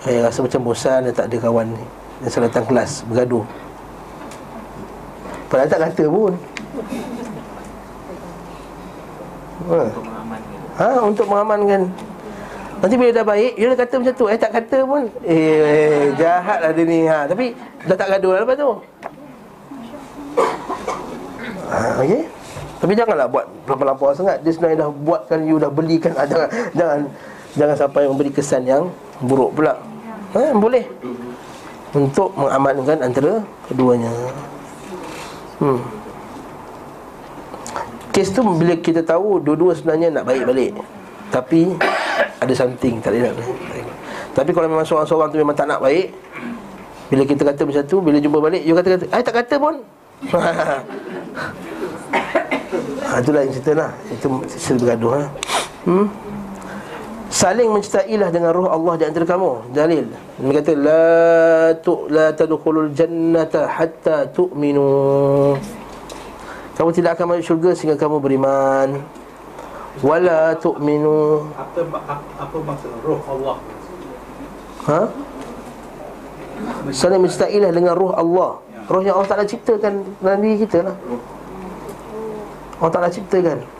Eh rasa macam bosan Dia tak ada kawan ni. Dia selalu datang kelas Bergaduh Padahal tak kata pun. Ha. ha, untuk mengamankan. Nanti bila dah baik Dia dah kata macam tu. Eh tak kata pun. Eh, eh jahat lah dia ni. Ha. Tapi dah tak gaduh lah lepas tu. Ha, Okey. Tapi janganlah buat Lampau-lampau sangat. Dia sebenarnya dah buatkan You dah belikan. Ha, Jangan Jangan Jangan sampai memberi kesan yang Buruk pula. Ha, Boleh. Untuk mengamankan antara Keduanya Hmm. Kes tu bila kita tahu Dua-dua sebenarnya nak baik balik Tapi Ada something Tak ada Tapi kalau memang seorang-seorang tu Memang tak nak baik Bila kita kata macam tu Bila jumpa balik You kata-kata Eh tak kata pun. [LAUGHS] Ha, itulah yang cerita lah. Itu cerita bergaduh ha? hmm? Saling mencintailah dengan roh Allah di antara kamu. Dalil. Dia kata La, tu, la tadukhulul jannata hatta tu'minu. Kamu tidak akan masuk syurga sehingga kamu beriman. Wala tu'minu. Apa, apa maksud roh Allah? Ha? Saling mencintailah dengan roh Allah. Roh yang Allah Ta'ala ciptakan dalam diri kita lah. Allah Ta'ala ciptakan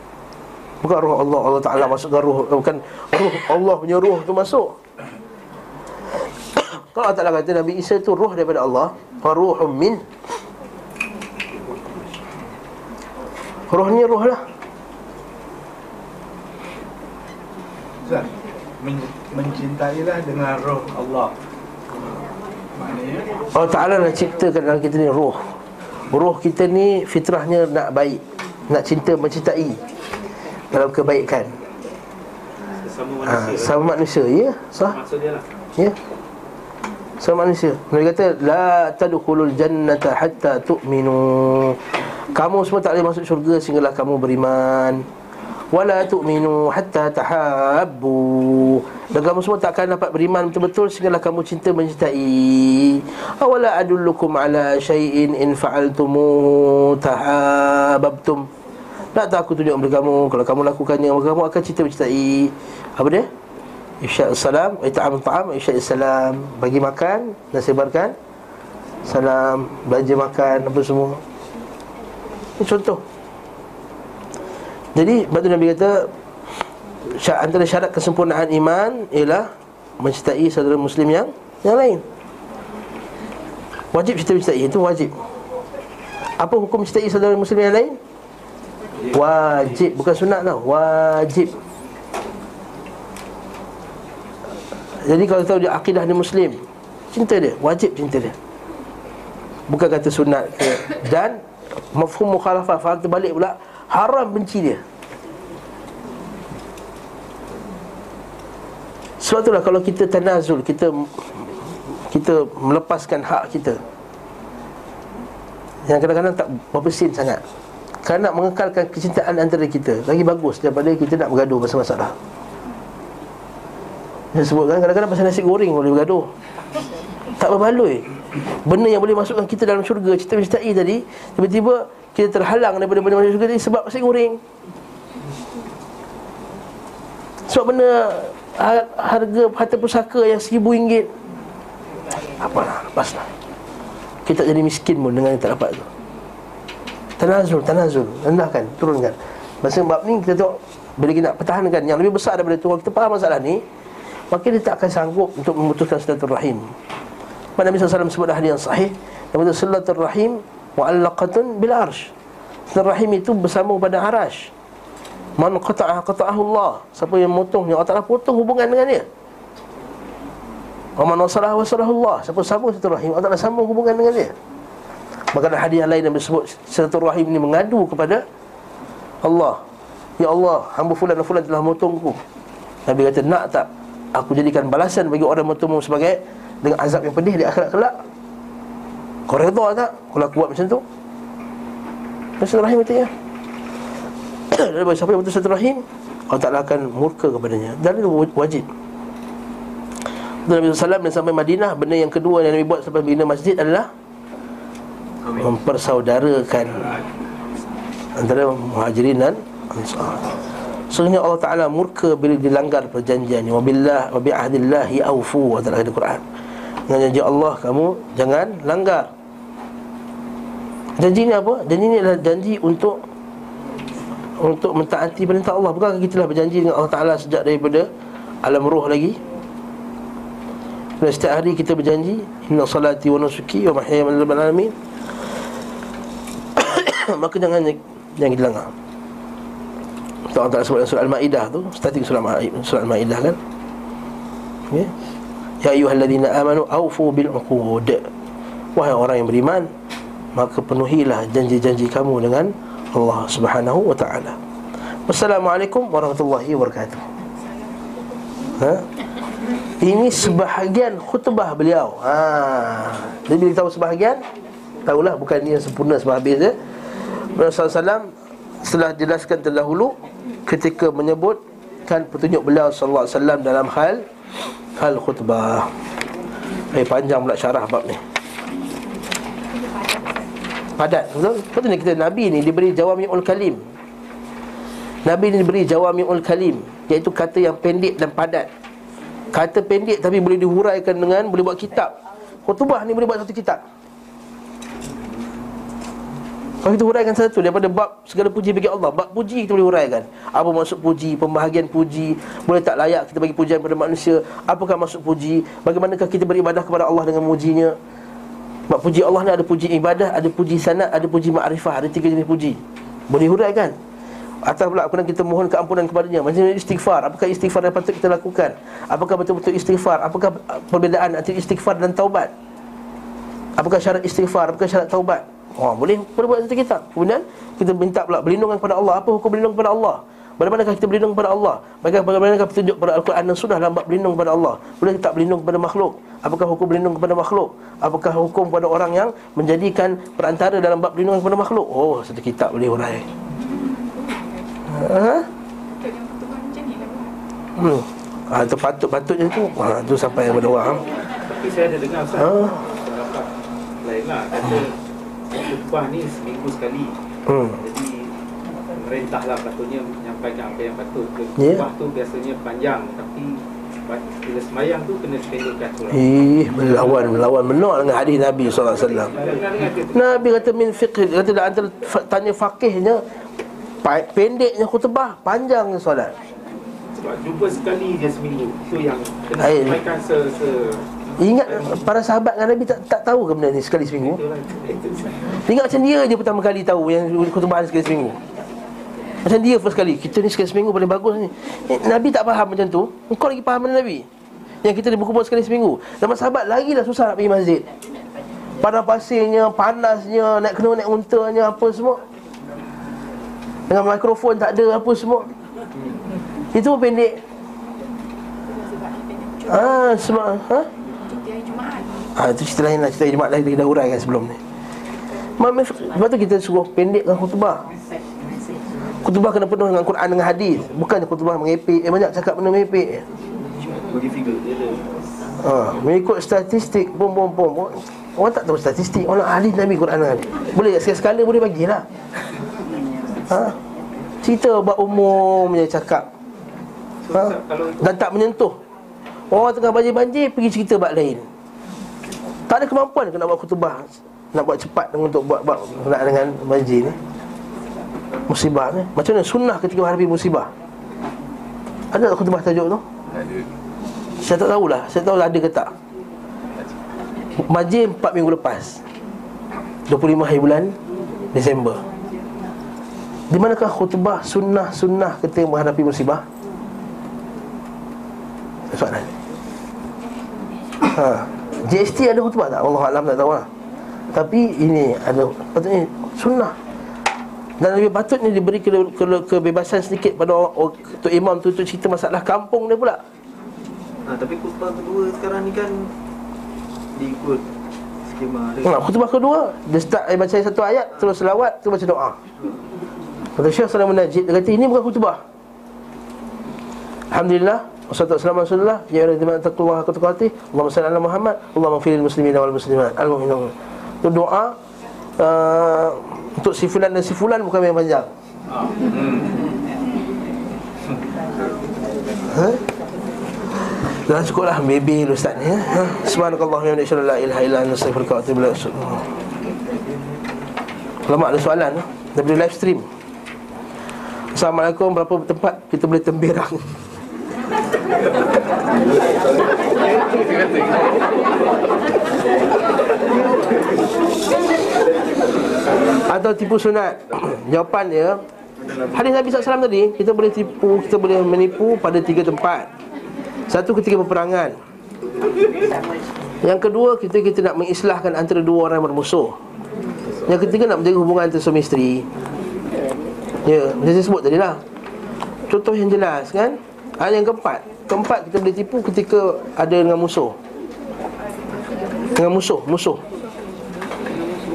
Bukan roh Allah Allah Ta'ala masukkan roh Bukan roh Allah punya roh tu masuk. [COUGHS] Kalau Allah Ta'ala kata Nabi Isa tu roh daripada Allah Ruhum min. Roh ni roh lah. Ustaz, mencintailah dengan roh Allah. Maknanya Allah Ta'ala nak ciptakan dalam kita ni roh Roh kita ni fitrahnya nak baik Nak cinta mencintai Dalam kebaikan. Sesama ha, manusia. Sama manusia, ya? Sah? Lah. Ya. Sama manusia. Nabi kata La tadukulul jannata hatta tu'minu. Kamu semua tak boleh masuk syurga Sehinggalah kamu beriman. Wala tu'minu hatta tahabbu. Dan kamu semua tak akan dapat beriman betul-betul Sehinggalah kamu cinta mencintai. Awala adullukum ala syai'in in fa'altumu Tak tahu aku tunjuk kepada kamu? Kalau kamu lakukannya Kamu akan cerita mencintai Apa dia? Isyad salam Ita'am ta'am Isyad salam. Bagi makan Dan sebarkan. Salam Belanja makan Apa semua. Ini contoh. Jadi Batu Nabi kata Antara syarat kesempurnaan iman Ialah Mencintai saudara muslim yang Yang lain. Wajib kita mencintai Itu wajib. Apa hukum mencintai saudara muslim yang lain? Wajib Bukan sunat tau. Wajib. Jadi kalau tahu dia akidah dia muslim Cinta dia Wajib cinta dia. Bukan kata sunat ke. Dan Mafhum mukhalafah Faham terbalik pula Haram benci dia. Sebab itulah kalau kita tanazul Kita Kita melepaskan hak kita Yang kadang-kadang tak berbesin sangat Kerana nak mengekalkan kecintaan antara kita Lagi bagus daripada kita nak bergaduh pasal masalah. Dia sebutkan kadang-kadang pasal nasi goreng boleh bergaduh. Tak berbaloi. Benda yang boleh masukkan kita dalam syurga mencintai tadi Tiba-tiba kita terhalang daripada benda masuk syurga tadi Sebab nasi goreng. Sebab benda har- Harga harta pusaka yang seribu ringgit Apalah, lepaslah Kita tak jadi miskin pun dengan yang tak dapat tu Tanazul, tanazul. Rendahkan, turunkan. Masa bab ni kita tengok Bila kita nak pertahankan yang lebih besar daripada tu Kalau kita faham masalah ni Maka dia tak akan sanggup untuk memutuskan silaturahim. Mana Nabi SAW sebut hadis yang sahih Yang betul silaturahim Mu'allaqatun bil arsh. Silaturahim itu bersama pada arash. Man qata'ah Allah. Siapa yang motongnya Allah Ta'ala potong hubungan dengan dia. Wa man wasalah wasalahu Allah. Siapa sambung silaturahim Allah Ta'ala sambung hubungan dengan dia Maka ada hadiah lain yang disebut Silaturahim ini mengadu kepada Allah. Ya Allah, hamba fulan dan fulan telah motongku Nabi kata, nak tak Aku jadikan balasan bagi orang motongmu sebagai Dengan azab yang pedih di akhirat kelak? Kau redha tak Kalau aku buat macam tu? Silaturahim itu ya. [CLEARS THROAT] Dan bagi siapa yang betul silaturahim Allah Ta'ala akan murka kepadanya. Dan itu wajib. Nabi SAW dan sampai Madinah Benda yang kedua yang Nabi buat sampai bina masjid adalah mempersaudarakan antara muhajirin dan ansar. Sesungguhnya Allah Taala murka bila dilanggar perjanjian wabillah wa bi ahdillahi aufu dalam ayat Quran. Dengan janji Allah kamu jangan langgar. Janji ni apa? Janji ni adalah janji untuk untuk mentaati perintah Allah. Bukankah kita telah berjanji dengan Allah Taala sejak daripada alam roh lagi? Dan setiap hari kita berjanji Inna salati wa nusuki wa mahyaya wa alamin. [COUGHS] Maka jangan Jangan dilanggar Allah Ta'ala sebut dalam surah Al-Ma'idah tu Starting surah, surah Al-Ma'idah kan? Ya Ya ayuhalladzina amanu Awfu bil'uqud Wahai orang yang beriman Maka penuhilah janji-janji kamu dengan Allah subhanahu wa ta'ala. Wassalamualaikum warahmatullahi wabarakatuh. Ha? Ini sebahagian khutbah beliau. Ha. Jadi bila tahu sebahagian Tahulah bukan ini yang sempurna sebab habis dia Rasulullah SAW Setelah jelaskan terdahulu Ketika menyebutkan petunjuk beliau Wasallam dalam hal Hal khutbah. Eh panjang pula syarah bab ni. Padat betul? Betul ni kita Nabi ni diberi jawami'ul kalim. Nabi ni diberi jawami'ul kalim Iaitu kata yang pendek dan padat Kata pendek tapi boleh dihuraikan dengan Boleh buat kitab. Khutbah ni boleh buat satu kitab. Kalau kita huraikan satu Daripada bab segala puji bagi Allah Bab puji kita boleh huraikan. Apa maksud puji? Pembahagian puji? Boleh tak layak kita bagi pujian kepada manusia? Apakah maksud puji? Bagaimanakah kita beribadah kepada Allah dengan mujinya? Sebab puji Allah ni ada puji ibadah Ada puji sanat Ada puji ma'rifah Ada tiga jenis puji. Boleh huraikan Atas pula kemudian kita mohon keampunan kepadanya. Macam istighfar. Apakah istighfar yang patut kita lakukan? Apakah betul-betul istighfar? Apakah perbezaan antara istighfar dan taubat? Apakah syarat istighfar? Apakah syarat taubat? Wah, boleh boleh buat satu kitab Kemudian kita minta pula berlindungan kepada Allah. Apa hukum berlindung kepada Allah? Bagaimanakah kita berlindung kepada Allah? Bagaimanakah petunjuk kepada Al-Quran dan Sunnah dalam bab berlindung kepada Allah? Boleh kita berlindung kepada makhluk? Apakah hukum berlindung kepada makhluk? Apakah hukum kepada orang yang menjadikan perantara dalam bab berlindungan kepada makhluk? Oh, satu kitab boleh hurai Ha? Hmm. Ha, tu patut-patutnya tu ha, tu sampai kepada orang Tapi saya ada dengar Ustaz Ha? Pendapat lain lah Kata Khutbah ni seminggu sekali hmm. Jadi perintah lah patutnya menyampaikan apa yang patut. Ya. Khutbah tu biasanya panjang tapi bila semayang tu kena pendekkan surah. Ih, melawan melawan menolak dengan hadis Nabi SAW. Nabi kata min fiqh kata dah antara tanya fakihnya pa- pendeknya khutbah, panjangnya solat. sebab jumpa sekali je seminggu. Tu yang kena Air. sampaikan se se Ingat para sahabat dengan Nabi tak, tak tahu ke benda ni sekali seminggu? itulah. [LAUGHS] Ingat macam dia je pertama kali tahu yang khutbah sekali seminggu. Macam dia first kali Kita ni sekali seminggu paling bagus ni eh, Nabi tak faham macam tu Kau lagi faham dengan Nabi Yang kita ni berkumpul sekali seminggu Zaman sahabat lagi dah susah nak pergi masjid Padang pasirnya, panasnya Nak kena naik untanya, apa semua Dengan mikrofon tak ada, apa semua. Itu pun pendek. Ah, sebab ha? Ah, itu cerita lain lah. Cerita Jumaat lain dah uraikan sebelum ni. Mak- Sebab tu kita suruh pendekkan khutbah. Khutbah kena penuh dengan Quran dengan hadis. Bukan khutbah mengepek. Eh banyak cakap benda mengepek. Ada ha, Mengikut statistik. Pom pom pom. Orang- tak tahu statistik. Orang hadis Nabi Quran dengan hadis. Boleh sekali-sekala boleh bagilah ha? Cerita buat umum je cakap. Ha? Dan tak menyentuh. Orang tengah banjir-banjir Pergi cerita bab lain. Tak ada kemampuan ke nak buat khutbah? Nak buat cepat untuk buat, buat Nak dengan banjir ni? Musibah ni? Macam mana sunnah ketika menghadapi musibah? Ada tak khutbah tajuk tu? Ada. Saya tak tahulah. Saya tahu ada ke tak. Banjir 4 minggu lepas. 25 hari bulan Disember Di manakah khutbah sunnah-sunnah ketika menghadapi musibah? Soalan? Ha. GST ada khutbah tak? Allah Alam tak tahu lah Tapi ini ada Patutnya sunnah. Dan lebih patutnya diberi ke, ke, kebebasan sedikit pada orang, Tok Imam tu untuk cerita masalah kampung dia pula. Ha, Tapi khutbah kedua sekarang ni kan Diikut skema dia. Nah, khutbah kedua Dia start eh, baca satu ayat Terus selawat Terus baca doa Kata Syekh Salam Najib Dia kata ini bukan khutbah Alhamdulillah Wassalatu wassalamu ala Ya Allah dimana taqullah haqqa tuqatih Allahumma salli ala Muhammad Allahumma firil muslimin wal muslimat Al-Mu'minun Itu doa uh, Untuk si fulan dan si fulan Bukan yang panjang Ha? Dah cukup lah dulu Ustaz ni ya? ha? Subhanakallah wa bihamdika la ilaha illa anta astaghfiruka wa atubu ilaik. Lama ada soalan? Daripada live stream Assalamualaikum Berapa tempat kita boleh temberang Atau tipu sunat. Jawapan dia Hadis Nabi SAW tadi Kita boleh tipu Kita boleh menipu pada tiga tempat. Satu ketika peperangan Yang kedua kita kita nak mengislahkan antara dua orang bermusuh. Yang ketiga nak menjaga hubungan antara suami isteri Ya, macam saya sebut tadi lah Contoh yang jelas kan ha, Yang keempat Keempat kita boleh tipu ketika ada dengan musuh Dengan musuh, musuh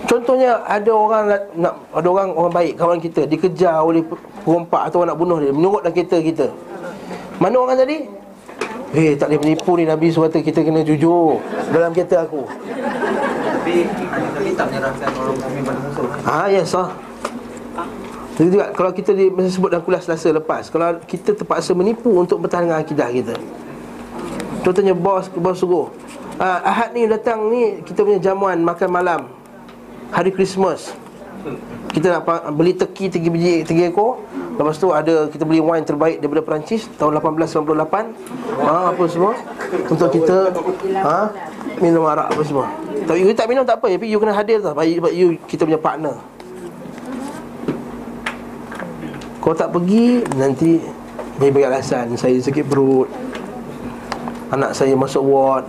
Contohnya ada orang nak, ada orang orang baik kawan kita dikejar oleh perompak atau orang nak bunuh dia menurut dalam kereta kita. Mana orang tadi? Eh tak boleh menipu ni Nabi suruh kata kita kena jujur dalam kereta aku. Tapi Nabi tak menyerahkan orang mukmin pada musuh Ah yes ah. Jadi juga kalau kita di, sebut dalam kuliah Selasa lepas Kalau kita terpaksa menipu untuk bertahan akidah kita. Contohnya bos, bos suruh ah, Ahad ni datang ni kita punya jamuan makan malam Hari Christmas. Kita nak beli teki tiga biji tiga ekor. Lepas tu ada kita beli wine terbaik daripada Perancis Tahun 1898 ha, Apa semua. Untuk kita ha, Minum arak apa semua. Tapi you tak minum tak apa Tapi you kena hadir tau Sebab you kita punya partner Kau tak pergi Nanti Dia bagi alasan. Saya sakit perut. Anak saya masuk ward.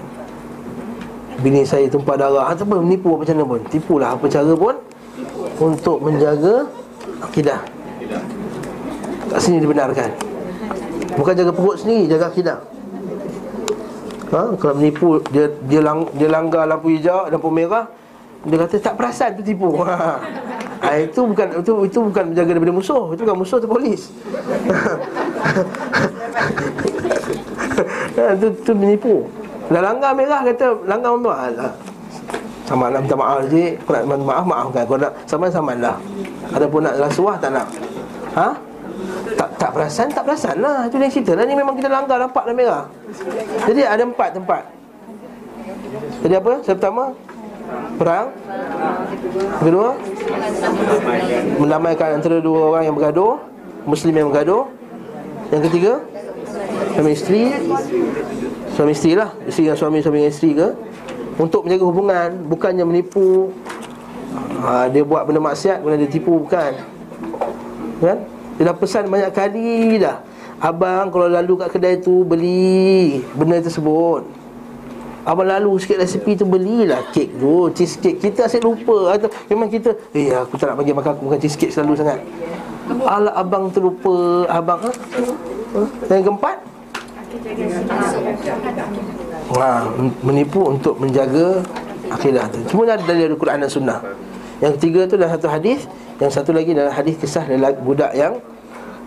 Bini saya tumpah darah. Atau apa menipu apa macam mana pun. Tipulah apa cara pun Untuk menjaga Akidah. Kat sini dibenarkan. Bukan jaga perut sendiri Jaga akidah. Ha? Kalau menipu Dia dia, lang, dia langgar lampu hijau Lampu merah Dia kata tak perasan tu tipu. [LAUGHS] Ha. Ha, Itu bukan itu, itu bukan menjaga daripada musuh. Itu bukan musuh tu polis. Ha, [LAUGHS] Itu tu menipu. Dah langgar merah kata Langgar tu Alah sama nak minta maaf je. Kau nak maaf maafkan Kau nak sama sama lah. Ada pun nak rasuah tak nak? Ha? Tak tak perasan, tak perasan lah. Itu yang cerita. Lah Ni memang kita langgar nampak dah merah. Jadi ada empat tempat. Jadi apa? Yang pertama Perang? Kedua? Mendamaikan antara dua orang yang bergaduh Muslim yang bergaduh. Yang ketiga? Suami isteri. Suami isteri lah. Isteri dengan suami, suami dengan isteri ke? Untuk menjaga hubungan Bukannya menipu. Ha, Dia buat benda maksiat Kemudian dia tipu Bukan. Kan? Dia dah pesan banyak kali dah. Abang kalau lalu kat kedai tu Beli benda tersebut Abang lalu sikit resipi tu belilah kek tu Cheesecake Kita asyik lupa Atau memang kita Eh aku tak nak bagi makan aku makan cheesecake selalu sangat Alah abang terlupa Abang ha? Ha? Yang keempat Wah, menipu untuk menjaga akidah tu. Semua ada dari Al-Quran dan Sunnah. Yang ketiga tu dalam satu hadis, yang satu lagi dalam hadis kisah budak yang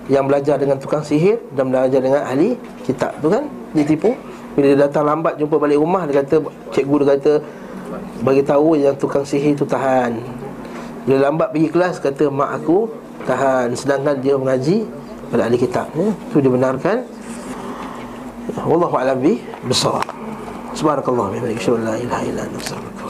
yang belajar dengan tukang sihir dan belajar dengan ahli kitab tu kan ditipu. Bila dia datang lambat jumpa balik rumah dia kata cikgu dia kata bagi tahu yang tukang sihir tu tahan. Bila lambat pergi kelas kata mak aku tahan sedangkan dia mengaji pada ahli kitab ya. Tu dibenarkan. Wallahu a'lam bi bissawab. Subhanakallah anta, astaghfiruka